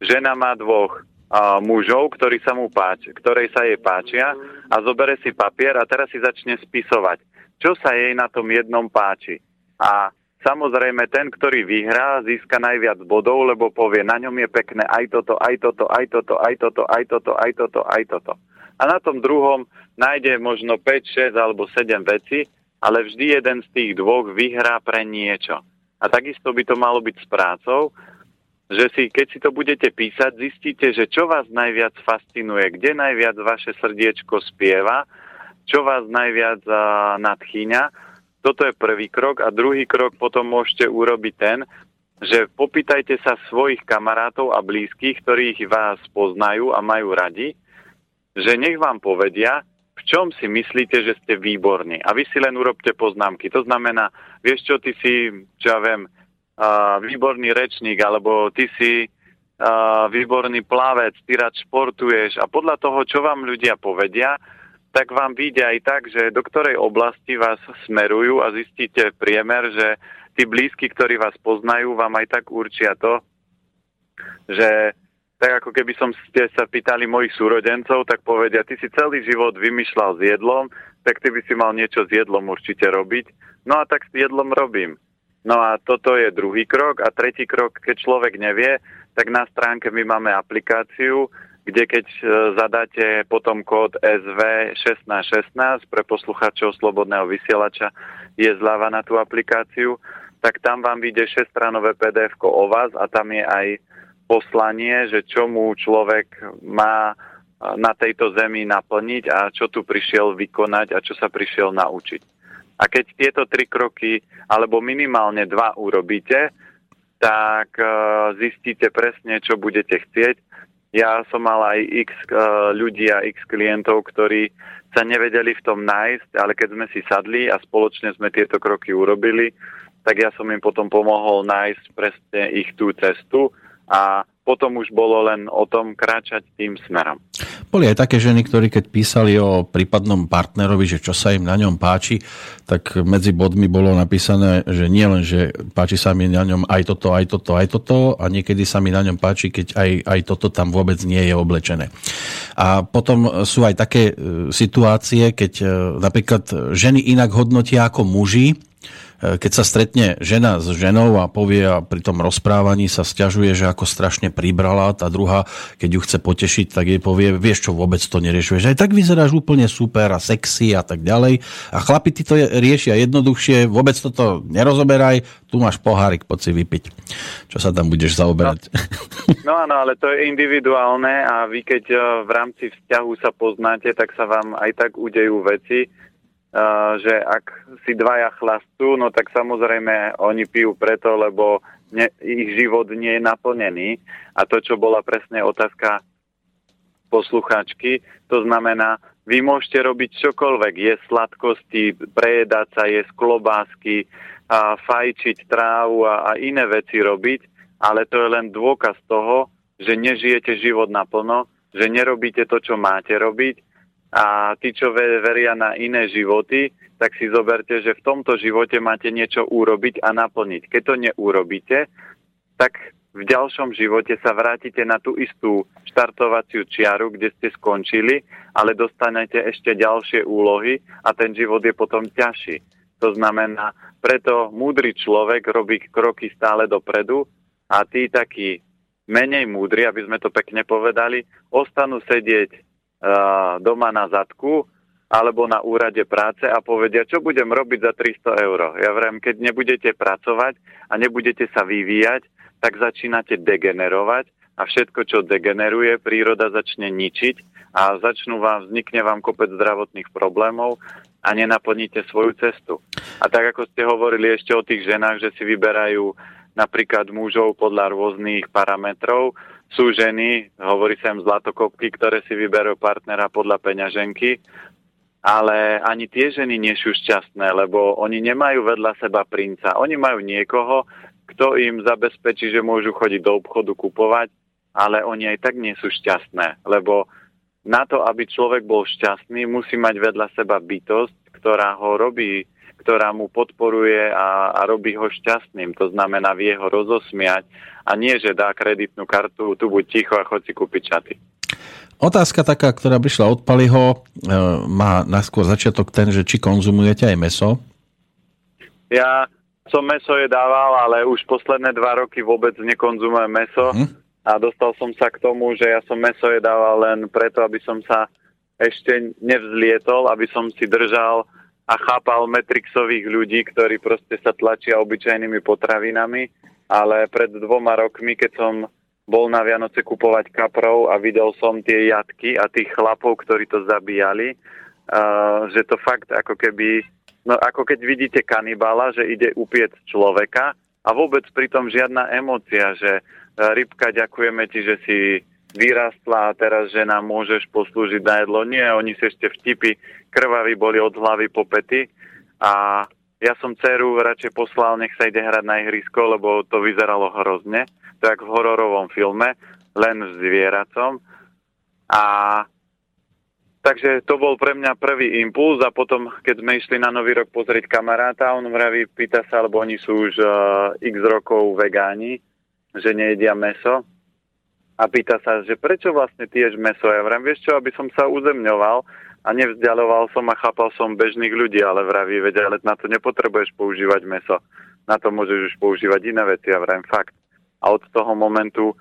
žena má dvoch a, mužov, ktorí sa mu páči, ktorej sa jej páčia a zobere si papier a teraz si začne spisovať, čo sa jej na tom jednom páči. A Samozrejme, ten, ktorý vyhrá, získa najviac bodov, lebo povie, na ňom je pekné aj toto, aj toto, aj toto, aj toto, aj toto, aj toto, aj toto. A na tom druhom nájde možno 5, 6 alebo 7 veci, ale vždy jeden z tých dvoch vyhrá pre niečo. A takisto by to malo byť s prácou, že si, keď si to budete písať, zistíte, že čo vás najviac fascinuje, kde najviac vaše srdiečko spieva, čo vás najviac uh, nadchýňa toto je prvý krok a druhý krok potom môžete urobiť ten, že popýtajte sa svojich kamarátov a blízkych, ktorých vás poznajú a majú radi, že nech vám povedia, v čom si myslíte, že ste výborní. A vy si len urobte poznámky. To znamená, vieš čo, ty si, čo ja viem, uh, výborný rečník, alebo ty si uh, výborný plavec, ty rád športuješ a podľa toho, čo vám ľudia povedia, tak vám vyjde aj tak, že do ktorej oblasti vás smerujú a zistíte priemer, že tí blízky, ktorí vás poznajú, vám aj tak určia to, že tak ako keby som ste sa pýtali mojich súrodencov, tak povedia, ty si celý život vymýšľal s jedlom, tak ty by si mal niečo s jedlom určite robiť. No a tak s jedlom robím. No a toto je druhý krok. A tretí krok, keď človek nevie, tak na stránke my máme aplikáciu, kde keď e, zadáte potom kód SV1616 pre posluchačov Slobodného vysielača je zľava na tú aplikáciu, tak tam vám vyjde 6-stranové pdf o vás a tam je aj poslanie, že čomu človek má e, na tejto zemi naplniť a čo tu prišiel vykonať a čo sa prišiel naučiť. A keď tieto tri kroky, alebo minimálne dva urobíte, tak e, zistíte presne, čo budete chcieť ja som mal aj x uh, ľudí a x klientov, ktorí sa nevedeli v tom nájsť, ale keď sme si sadli a spoločne sme tieto kroky urobili, tak ja som im potom pomohol nájsť presne ich tú cestu a potom už bolo len o tom kráčať tým smerom. Boli aj také ženy, ktorí keď písali o prípadnom partnerovi, že čo sa im na ňom páči, tak medzi bodmi bolo napísané, že nie len, že páči sa mi na ňom aj toto, aj toto, aj toto a niekedy sa mi na ňom páči, keď aj, aj toto tam vôbec nie je oblečené. A potom sú aj také e, situácie, keď e, napríklad ženy inak hodnotia ako muži, keď sa stretne žena s ženou a povie a pri tom rozprávaní sa stiažuje, že ako strašne pribrala, tá druhá, keď ju chce potešiť, tak jej povie, vieš čo, vôbec to neriešuješ. Aj tak vyzeráš úplne super a sexy a tak ďalej. A chlapi ty to riešia jednoduchšie, vôbec toto nerozoberaj, tu máš pohárik, poď si vypiť. Čo sa tam budeš zaoberať? No, no áno, ale to je individuálne a vy keď eh, v rámci vzťahu sa poznáte, tak sa vám aj tak udejú veci, že ak si dvaja chlastú, no tak samozrejme oni pijú preto, lebo ne, ich život nie je naplnený. A to, čo bola presne otázka poslucháčky, to znamená, vy môžete robiť čokoľvek, jesť sladkosti, prejedať sa, jesť klobásky, a fajčiť trávu a, a iné veci robiť, ale to je len dôkaz toho, že nežijete život naplno, že nerobíte to, čo máte robiť a tí, čo veria na iné životy, tak si zoberte, že v tomto živote máte niečo urobiť a naplniť. Keď to neurobíte, tak v ďalšom živote sa vrátite na tú istú štartovaciu čiaru, kde ste skončili, ale dostanete ešte ďalšie úlohy a ten život je potom ťažší. To znamená, preto múdry človek robí kroky stále dopredu a tí takí menej múdri, aby sme to pekne povedali, ostanú sedieť doma na zadku alebo na úrade práce a povedia, čo budem robiť za 300 eur. Ja vrem, keď nebudete pracovať a nebudete sa vyvíjať, tak začínate degenerovať a všetko, čo degeneruje, príroda začne ničiť a začnú vám, vznikne vám kopec zdravotných problémov a nenaplníte svoju cestu. A tak ako ste hovorili ešte o tých ženách, že si vyberajú napríklad mužov podľa rôznych parametrov, sú ženy, hovorí sa im zlatokopky, ktoré si vyberú partnera podľa peňaženky, ale ani tie ženy nie sú šťastné, lebo oni nemajú vedľa seba princa. Oni majú niekoho, kto im zabezpečí, že môžu chodiť do obchodu kupovať, ale oni aj tak nie sú šťastné, lebo na to, aby človek bol šťastný, musí mať vedľa seba bytosť, ktorá ho robí ktorá mu podporuje a, a robí ho šťastným. To znamená, vie ho rozosmiať a nie, že dá kreditnú kartu, tu buď ticho a chod si kúpiť čaty. Otázka taká, ktorá prišla od Paliho, e, má naskôr začiatok ten, že či konzumujete aj meso? Ja som meso jedával, ale už posledné dva roky vôbec nekonzumujem meso. Hm. A dostal som sa k tomu, že ja som meso jedával len preto, aby som sa ešte nevzlietol, aby som si držal a chápal Metrixových ľudí, ktorí proste sa tlačia obyčajnými potravinami, ale pred dvoma rokmi, keď som bol na Vianoce kupovať kaprov a videl som tie jatky a tých chlapov, ktorí to zabíjali, uh, že to fakt ako keby, no ako keď vidíte kanibala, že ide upiec človeka a vôbec pritom žiadna emócia, že uh, rybka, ďakujeme ti, že si vyrastla a teraz, že nám môžeš poslúžiť na jedlo. Nie, oni si ešte vtipy krvaví boli od hlavy po pety a ja som dceru radšej poslal, nech sa ide hrať na ihrisko, lebo to vyzeralo hrozne. To je v hororovom filme, len v zvieracom. A takže to bol pre mňa prvý impuls a potom, keď sme išli na Nový rok pozrieť kamaráta, on vraví, pýta sa, alebo oni sú už uh, x rokov vegáni, že nejedia meso a pýta sa, že prečo vlastne ješ meso. Ja vrem, vieš čo, aby som sa uzemňoval a nevzdialoval som a chápal som bežných ľudí, ale vraví, veď, ale na to nepotrebuješ používať meso. Na to môžeš už používať iné veci, ja vrem, fakt. A od toho momentu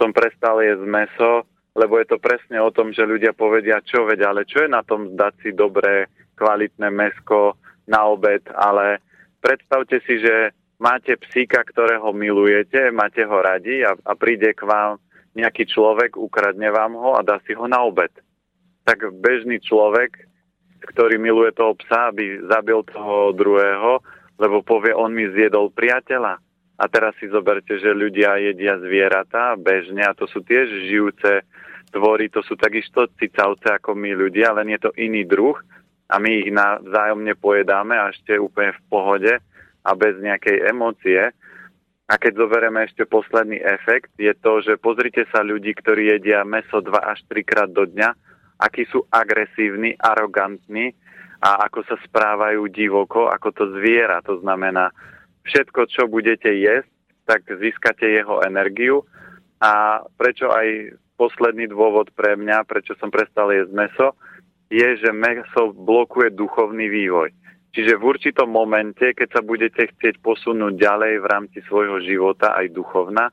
som prestal jesť meso, lebo je to presne o tom, že ľudia povedia, čo veď, ale čo je na tom dať si dobré, kvalitné mesko na obed, ale predstavte si, že máte psíka, ktorého milujete, máte ho radi a, a príde k vám nejaký človek, ukradne vám ho a dá si ho na obed. Tak bežný človek, ktorý miluje toho psa, aby zabil toho druhého, lebo povie, on mi zjedol priateľa. A teraz si zoberte, že ľudia jedia zvieratá bežne a to sú tiež žijúce tvory, to sú takisto cicavce ako my ľudia, len je to iný druh a my ich vzájomne pojedáme a ešte úplne v pohode a bez nejakej emócie. A keď zoberieme ešte posledný efekt, je to, že pozrite sa ľudí, ktorí jedia meso 2 až 3 krát do dňa, akí sú agresívni, arogantní a ako sa správajú divoko, ako to zviera. To znamená, všetko, čo budete jesť, tak získate jeho energiu. A prečo aj posledný dôvod pre mňa, prečo som prestal jesť meso, je, že meso blokuje duchovný vývoj. Čiže v určitom momente, keď sa budete chcieť posunúť ďalej v rámci svojho života aj duchovna,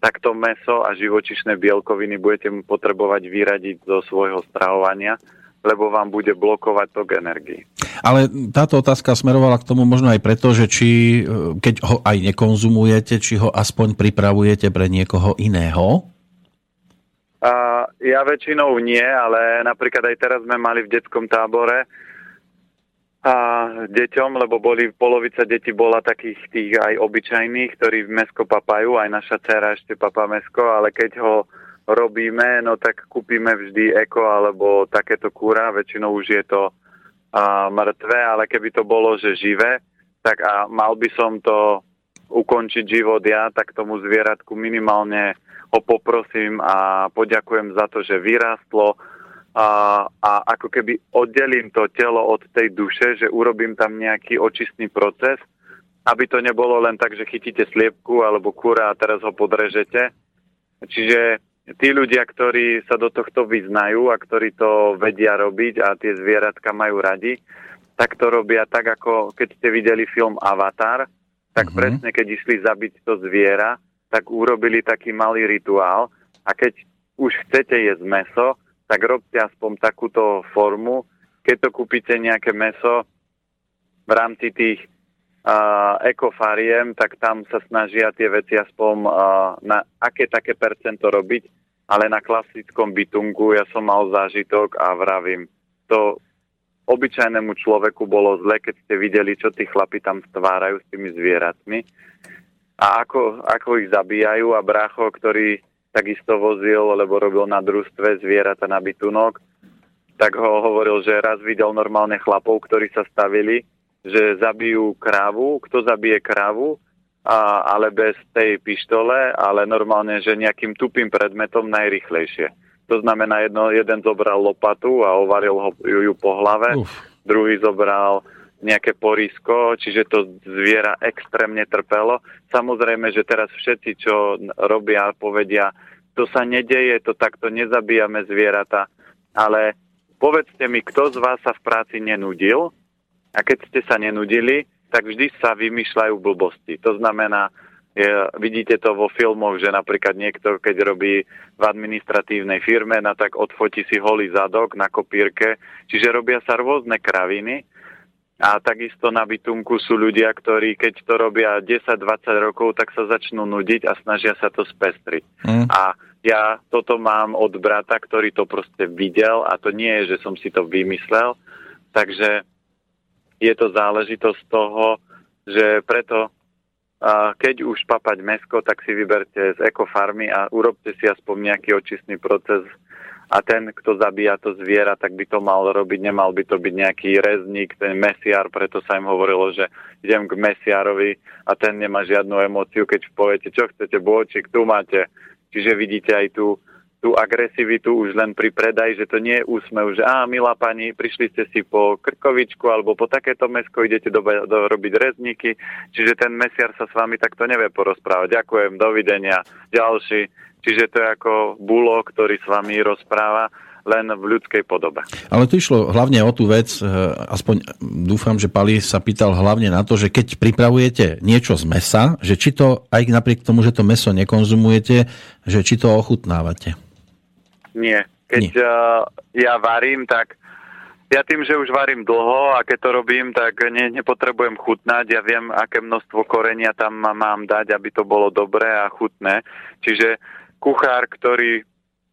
tak to meso a živočišné bielkoviny budete potrebovať vyradiť zo svojho stravovania, lebo vám bude blokovať tok energii. Ale táto otázka smerovala k tomu možno aj preto, že či, e, keď ho aj nekonzumujete, či ho aspoň pripravujete pre niekoho iného? Uh, ja väčšinou nie, ale napríklad aj teraz sme mali v detskom tábore a deťom, lebo boli, polovica detí bola takých tých aj obyčajných, ktorí mesko papajú, aj naša dcera ešte papá mesko, ale keď ho robíme, no tak kúpime vždy eko alebo takéto kúra, väčšinou už je to a, mŕtve, ale keby to bolo, že živé, tak a mal by som to ukončiť život ja, tak tomu zvieratku minimálne ho poprosím a poďakujem za to, že vyrástlo a, a ako keby oddelím to telo od tej duše, že urobím tam nejaký očistný proces, aby to nebolo len tak, že chytíte sliepku alebo kúra a teraz ho podrežete. Čiže tí ľudia, ktorí sa do tohto vyznajú a ktorí to vedia robiť a tie zvieratka majú radi, tak to robia tak, ako keď ste videli film Avatar, tak mm-hmm. presne keď išli zabiť to zviera, tak urobili taký malý rituál a keď už chcete jesť meso, tak robte aspoň takúto formu. Keď to kúpite nejaké meso v rámci tých uh, ekofariem, tak tam sa snažia tie veci aspoň uh, na aké také percento robiť, ale na klasickom bytungu ja som mal zážitok a vravím, to obyčajnému človeku bolo zle, keď ste videli, čo tí chlapi tam stvárajú s tými zvieratmi a ako, ako ich zabíjajú a brácho, ktorý takisto vozil, lebo robil na družstve zvieratá na bytunok, tak ho hovoril, že raz videl normálne chlapov, ktorí sa stavili, že zabijú krávu, kto zabije krávu, a, ale bez tej pištole, ale normálne, že nejakým tupým predmetom najrychlejšie. To znamená, jedno, jeden zobral lopatu a ovaril ho, ju, ju po hlave, Uf. druhý zobral nejaké porisko, čiže to zviera extrémne trpelo. Samozrejme, že teraz všetci, čo robia, povedia, to sa nedeje, to takto nezabíjame zvieratá, ale povedzte mi, kto z vás sa v práci nenudil a keď ste sa nenudili, tak vždy sa vymýšľajú blbosti. To znamená, je, vidíte to vo filmoch, že napríklad niekto, keď robí v administratívnej firme, na tak odfotí si holý zadok na kopírke, čiže robia sa rôzne kraviny a takisto na bytunku sú ľudia, ktorí keď to robia 10-20 rokov, tak sa začnú nudiť a snažia sa to spestriť. Mm. A ja toto mám od brata, ktorý to proste videl a to nie je, že som si to vymyslel. Takže je to záležitosť toho, že preto keď už papať mesko, tak si vyberte z ekofarmy a urobte si aspoň nejaký očistný proces a ten, kto zabíja to zviera, tak by to mal robiť, nemal by to byť nejaký rezník, ten mesiar, preto sa im hovorilo, že idem k mesiarovi a ten nemá žiadnu emóciu, keď poviete, čo chcete, bôčik, tu máte. Čiže vidíte aj tú, tú agresivitu už len pri predaji, že to nie je úsmev, že á, milá pani, prišli ste si po krkovičku alebo po takéto mesko, idete do, do, robiť rezníky, čiže ten mesiar sa s vami takto nevie porozprávať. Ďakujem, dovidenia, ďalší Čiže to je ako bulo, ktorý s vami rozpráva len v ľudskej podobe. Ale tu išlo hlavne o tú vec, eh, aspoň dúfam, že Pali sa pýtal hlavne na to, že keď pripravujete niečo z mesa, že či to, aj napriek tomu, že to meso nekonzumujete, že či to ochutnávate? Nie. Keď Nie. Uh, ja varím, tak ja tým, že už varím dlho a keď to robím, tak ne, nepotrebujem chutnať. Ja viem, aké množstvo korenia tam mám dať, aby to bolo dobré a chutné. Čiže kuchár, ktorý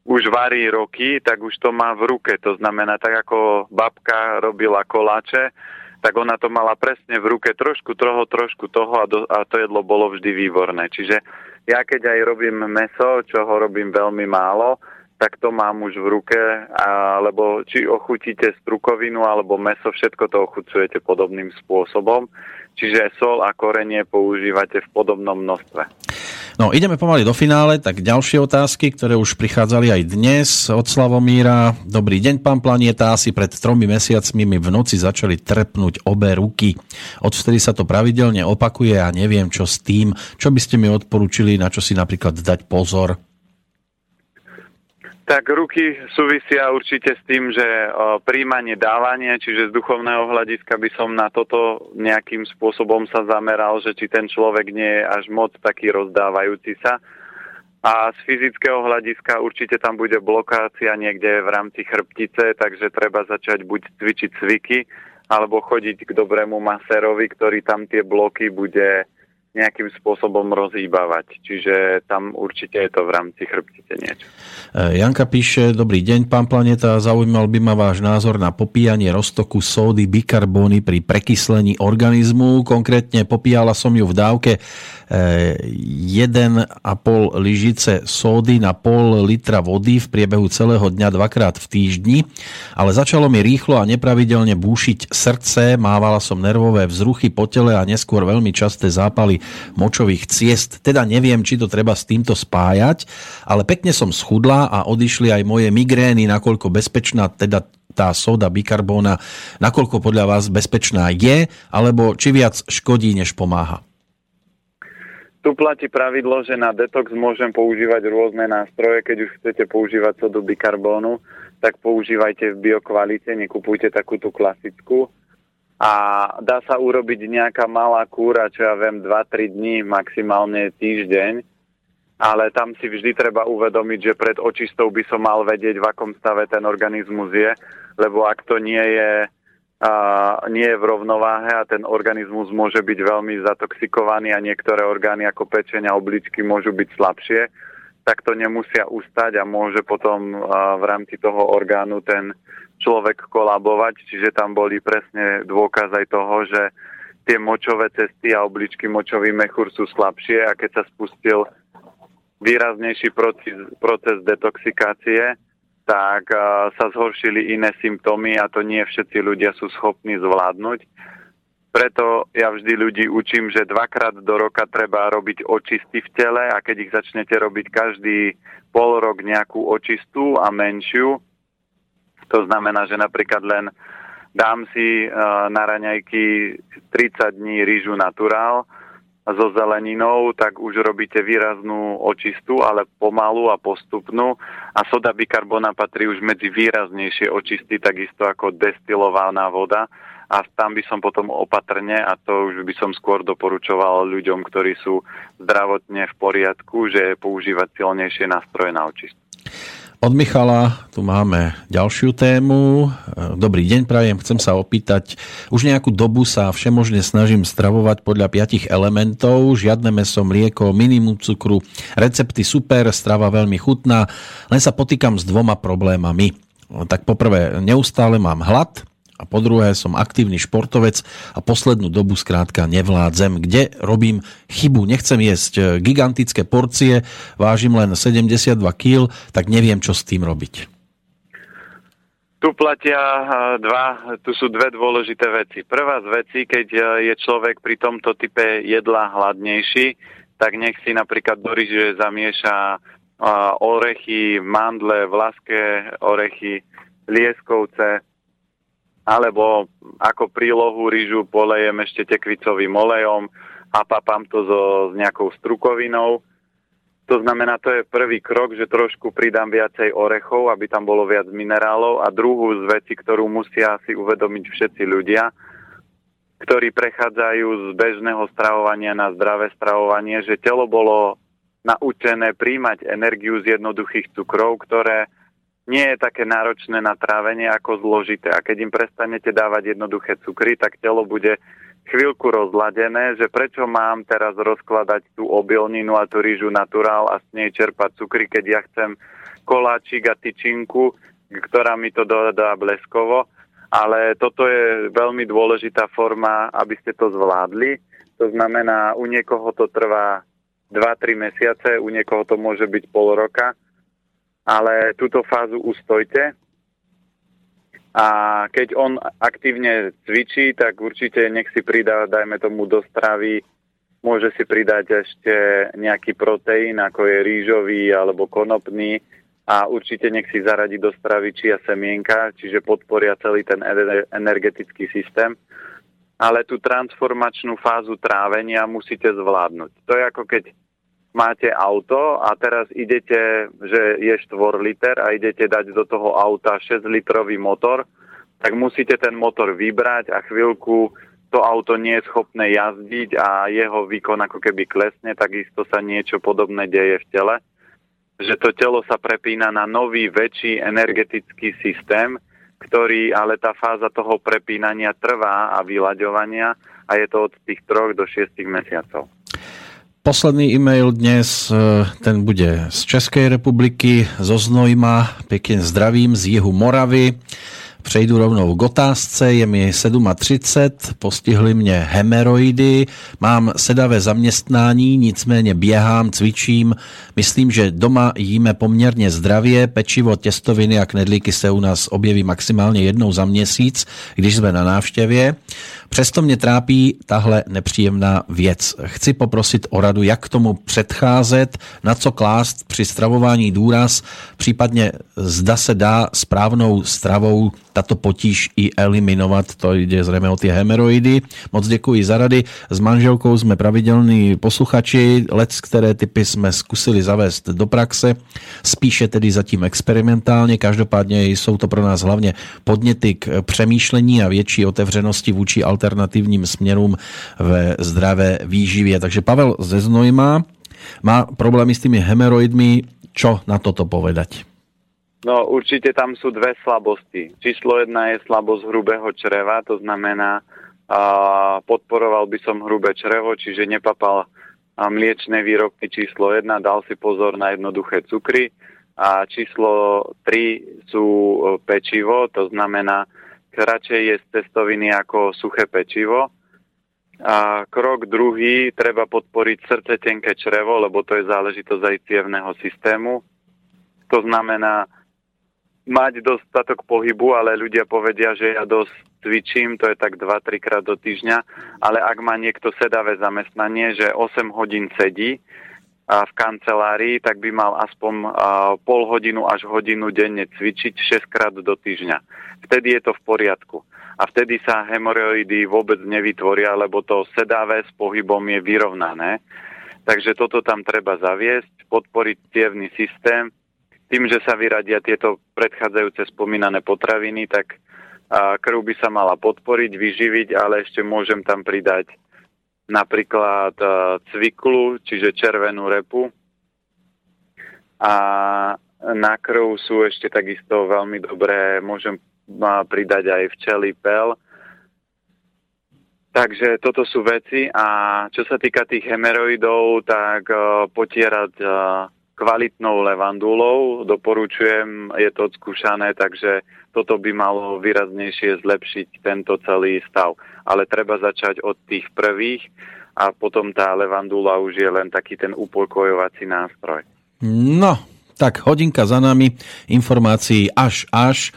už varí roky, tak už to má v ruke. To znamená, tak ako babka robila koláče, tak ona to mala presne v ruke, trošku toho, trošku toho a, do, a to jedlo bolo vždy výborné. Čiže ja keď aj robím meso, čo ho robím veľmi málo, tak to mám už v ruke, alebo či ochutíte strukovinu alebo meso, všetko to ochucujete podobným spôsobom. Čiže sol a korenie používate v podobnom množstve. No, ideme pomaly do finále, tak ďalšie otázky, ktoré už prichádzali aj dnes od Slavomíra. Dobrý deň, pán Planieta. Asi pred tromi mesiacmi mi v noci začali trpnúť obe ruky. Odvtedy sa to pravidelne opakuje a neviem, čo s tým. Čo by ste mi odporúčili, na čo si napríklad dať pozor? Tak ruky súvisia určite s tým, že príjmanie, dávanie, čiže z duchovného hľadiska by som na toto nejakým spôsobom sa zameral, že či ten človek nie je až moc taký rozdávajúci sa. A z fyzického hľadiska určite tam bude blokácia niekde v rámci chrbtice, takže treba začať buď cvičiť cviky, alebo chodiť k dobrému masérovi, ktorý tam tie bloky bude nejakým spôsobom rozhýbavať. Čiže tam určite je to v rámci chrbtice niečo. E, Janka píše, dobrý deň, pán Planeta, zaujímal by ma váš názor na popíjanie roztoku sódy bikarbóny pri prekyslení organizmu. Konkrétne popíjala som ju v dávke 1,5 lyžice sódy na pol litra vody v priebehu celého dňa dvakrát v týždni, ale začalo mi rýchlo a nepravidelne búšiť srdce, mávala som nervové vzruchy po tele a neskôr veľmi časté zápaly močových ciest. Teda neviem, či to treba s týmto spájať, ale pekne som schudla a odišli aj moje migrény, nakoľko bezpečná teda tá soda bikarbóna, nakoľko podľa vás bezpečná je, alebo či viac škodí, než pomáha? Tu platí pravidlo, že na detox môžem používať rôzne nástroje. Keď už chcete používať sodu bikarbónu, tak používajte v biokvalite, nekupujte takúto klasickú. A dá sa urobiť nejaká malá kúra, čo ja viem, 2-3 dní, maximálne týždeň. Ale tam si vždy treba uvedomiť, že pred očistou by som mal vedieť, v akom stave ten organizmus je, lebo ak to nie je a nie je v rovnováhe a ten organizmus môže byť veľmi zatoxikovaný a niektoré orgány ako pečeň a obličky môžu byť slabšie, tak to nemusia ustať a môže potom v rámci toho orgánu ten človek kolabovať. Čiže tam boli presne dôkaz aj toho, že tie močové cesty a obličky močový mechúr sú slabšie a keď sa spustil výraznejší proces detoxikácie, tak sa zhoršili iné symptómy a to nie všetci ľudia sú schopní zvládnuť. Preto ja vždy ľudí učím, že dvakrát do roka treba robiť očisty v tele a keď ich začnete robiť každý pol rok nejakú očistú a menšiu, to znamená, že napríklad len dám si na raňajky 30 dní rýžu naturál, so zeleninou, tak už robíte výraznú očistu, ale pomalú a postupnú. A soda bikarbona patrí už medzi výraznejšie očisty, takisto ako destilovaná voda. A tam by som potom opatrne, a to už by som skôr doporučoval ľuďom, ktorí sú zdravotne v poriadku, že používať silnejšie nástroje na očistu. Od Michala tu máme ďalšiu tému. Dobrý deň, prajem. Chcem sa opýtať, už nejakú dobu sa všemožne snažím stravovať podľa piatich elementov. Žiadne meso, mlieko, minimum cukru. Recepty super, strava veľmi chutná. Len sa potýkam s dvoma problémami. Tak poprvé, neustále mám hlad, a po druhé som aktívny športovec a poslednú dobu skrátka nevládzem, kde robím chybu. Nechcem jesť e, gigantické porcie, vážim len 72 kg, tak neviem, čo s tým robiť. Tu platia e, dva, tu sú dve dôležité veci. Prvá z vecí, keď e, je človek pri tomto type jedla hladnejší, tak nech si napríklad do ryže zamieša orechy, mandle, vlaské orechy, lieskovce, alebo ako prílohu rýžu polejem ešte tekvicovým olejom a papám to so, s nejakou strukovinou. To znamená, to je prvý krok, že trošku pridám viacej orechov, aby tam bolo viac minerálov a druhú z veci, ktorú musia si uvedomiť všetci ľudia, ktorí prechádzajú z bežného stravovania na zdravé stravovanie, že telo bolo naučené príjmať energiu z jednoduchých cukrov, ktoré nie je také náročné na trávenie ako zložité. A keď im prestanete dávať jednoduché cukry, tak telo bude chvíľku rozladené, že prečo mám teraz rozkladať tú obilninu a tú rýžu naturál a s nej čerpať cukry, keď ja chcem koláčik a tyčinku, ktorá mi to dodá bleskovo. Ale toto je veľmi dôležitá forma, aby ste to zvládli. To znamená, u niekoho to trvá 2-3 mesiace, u niekoho to môže byť pol roka ale túto fázu ustojte. A keď on aktívne cvičí, tak určite nech si pridá, dajme tomu, do stravy, môže si pridať ešte nejaký proteín, ako je rýžový alebo konopný a určite nech si zaradí do stravy čia semienka, čiže podporia celý ten energetický systém. Ale tú transformačnú fázu trávenia musíte zvládnuť. To je ako keď máte auto a teraz idete, že je 4 liter a idete dať do toho auta 6 litrový motor, tak musíte ten motor vybrať a chvíľku to auto nie je schopné jazdiť a jeho výkon ako keby klesne, takisto sa niečo podobné deje v tele, že to telo sa prepína na nový, väčší energetický systém, ktorý, ale tá fáza toho prepínania trvá a vyľaďovania a je to od tých 3 do 6 mesiacov. Posledný e-mail dnes, e, ten bude z Českej republiky, zo Znojma, pekne zdravím z jihu Moravy. Přejdu rovnou k otázce, je mi 37, postihly mě hemeroidy, mám sedavé zaměstnání, nicméně běhám, cvičím, myslím, že doma jíme poměrně zdravě, pečivo, těstoviny a knedlíky se u nás objeví maximálně jednou za měsíc, když jsme na návštěvě. Přesto mě trápí tahle nepříjemná věc. Chci poprosit o radu, jak tomu předcházet, na co klást při stravování důraz, případně zda se dá správnou stravou tato potíž i eliminovat. To jde zřejmě o ty hemeroidy. Moc děkuji za rady. S manželkou jsme pravidelní posluchači. Lec, které typy jsme zkusili zavést do praxe. Spíše tedy zatím experimentálně. Každopádně jsou to pro nás hlavně podněty k přemýšlení a větší otevřenosti vůči alternatívnym smerom ve zdravé výživě. Takže Pavel ze Znojma má problémy s tými hemeroidmi. Čo na toto povedať? No určite tam sú dve slabosti. Číslo jedna je slabosť hrubého čreva, to znamená, a podporoval by som hrubé črevo, čiže nepapal mliečne výrobky číslo 1, dal si pozor na jednoduché cukry. A číslo 3 sú e, pečivo, to znamená radšej jesť cestoviny ako suché pečivo. A krok druhý, treba podporiť srdce, tenké črevo, lebo to je záležitosť aj cievného systému. To znamená mať dostatok pohybu, ale ľudia povedia, že ja dosť cvičím, to je tak 2-3 krát do týždňa, ale ak má niekto sedavé zamestnanie, že 8 hodín sedí, v kancelárii, tak by mal aspoň pol hodinu až hodinu denne cvičiť 6 krát do týždňa. Vtedy je to v poriadku. A vtedy sa hemoroidy vôbec nevytvoria, lebo to sedavé s pohybom je vyrovnané. Takže toto tam treba zaviesť, podporiť cievný systém. Tým, že sa vyradia tieto predchádzajúce spomínané potraviny, tak krv by sa mala podporiť, vyživiť, ale ešte môžem tam pridať napríklad e, cviklu, čiže červenú repu. A na krv sú ešte takisto veľmi dobré, môžem pridať aj včely pel. Takže toto sú veci a čo sa týka tých hemeroidov, tak uh, potierať uh, kvalitnou levandulou, doporučujem, je to odskúšané, takže toto by malo výraznejšie zlepšiť tento celý stav. Ale treba začať od tých prvých a potom tá levandula už je len taký ten upokojovací nástroj. No, tak hodinka za nami, informácií až až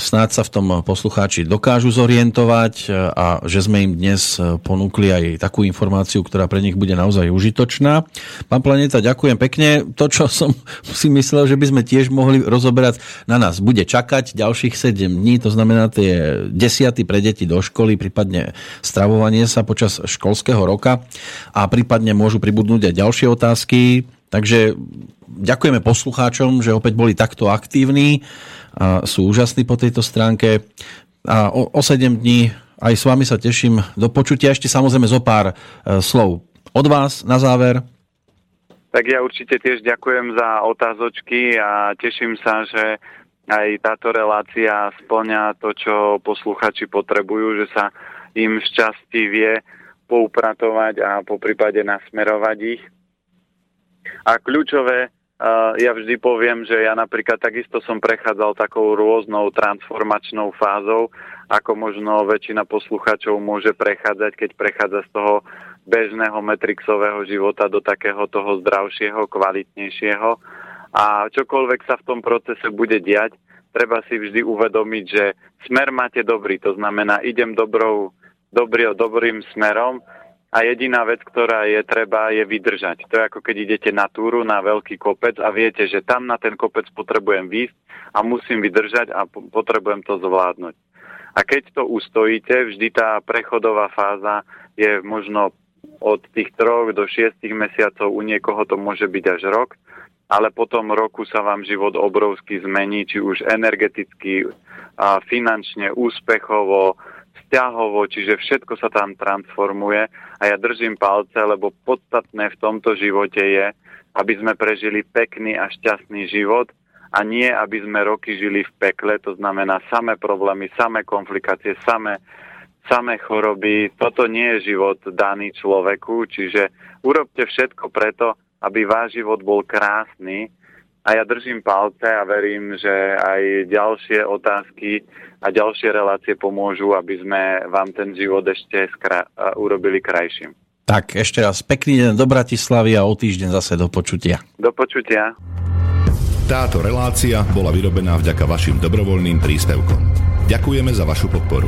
snáď sa v tom poslucháči dokážu zorientovať e, a že sme im dnes e, ponúkli aj takú informáciu, ktorá pre nich bude naozaj užitočná. Pán Planeta, ďakujem pekne. To, čo som si myslel, že by sme tiež mohli rozoberať, na nás bude čakať ďalších 7 dní, to znamená tie desiaty pre deti do školy, prípadne stravovanie sa počas školského roka a prípadne môžu pribudnúť aj ďalšie otázky. Takže ďakujeme poslucháčom, že opäť boli takto aktívni a sú úžasní po tejto stránke. A o, o 7 dní aj s vami sa teším do počutia. Ešte samozrejme zo pár e, slov od vás na záver. Tak ja určite tiež ďakujem za otázočky a teším sa, že aj táto relácia splňa to, čo posluchači potrebujú, že sa im šťastí vie poupratovať a po prípade nasmerovať ich. A kľúčové ja vždy poviem, že ja napríklad takisto som prechádzal takou rôznou transformačnou fázou, ako možno väčšina posluchačov môže prechádzať, keď prechádza z toho bežného metrixového života do takého toho zdravšieho, kvalitnejšieho. A čokoľvek sa v tom procese bude diať, treba si vždy uvedomiť, že smer máte dobrý, to znamená, idem dobrou, dobrý, dobrým smerom a jediná vec, ktorá je treba, je vydržať. To je ako keď idete na túru, na veľký kopec a viete, že tam na ten kopec potrebujem výjsť a musím vydržať a potrebujem to zvládnuť. A keď to ustojíte, vždy tá prechodová fáza je možno od tých troch do šiestich mesiacov, u niekoho to môže byť až rok, ale po tom roku sa vám život obrovsky zmení, či už energeticky, a finančne, úspechovo, vzťahovo, čiže všetko sa tam transformuje a ja držím palce, lebo podstatné v tomto živote je, aby sme prežili pekný a šťastný život a nie, aby sme roky žili v pekle, to znamená samé problémy, samé komplikácie, samé samé choroby. Toto nie je život daný človeku, čiže urobte všetko preto, aby váš život bol krásny a ja držím palce a verím, že aj ďalšie otázky a ďalšie relácie pomôžu, aby sme vám ten život ešte skra- urobili krajším. Tak ešte raz pekný deň do Bratislavy a o týždeň zase do počutia. Do počutia. Táto relácia bola vyrobená vďaka vašim dobrovoľným príspevkom. Ďakujeme za vašu podporu.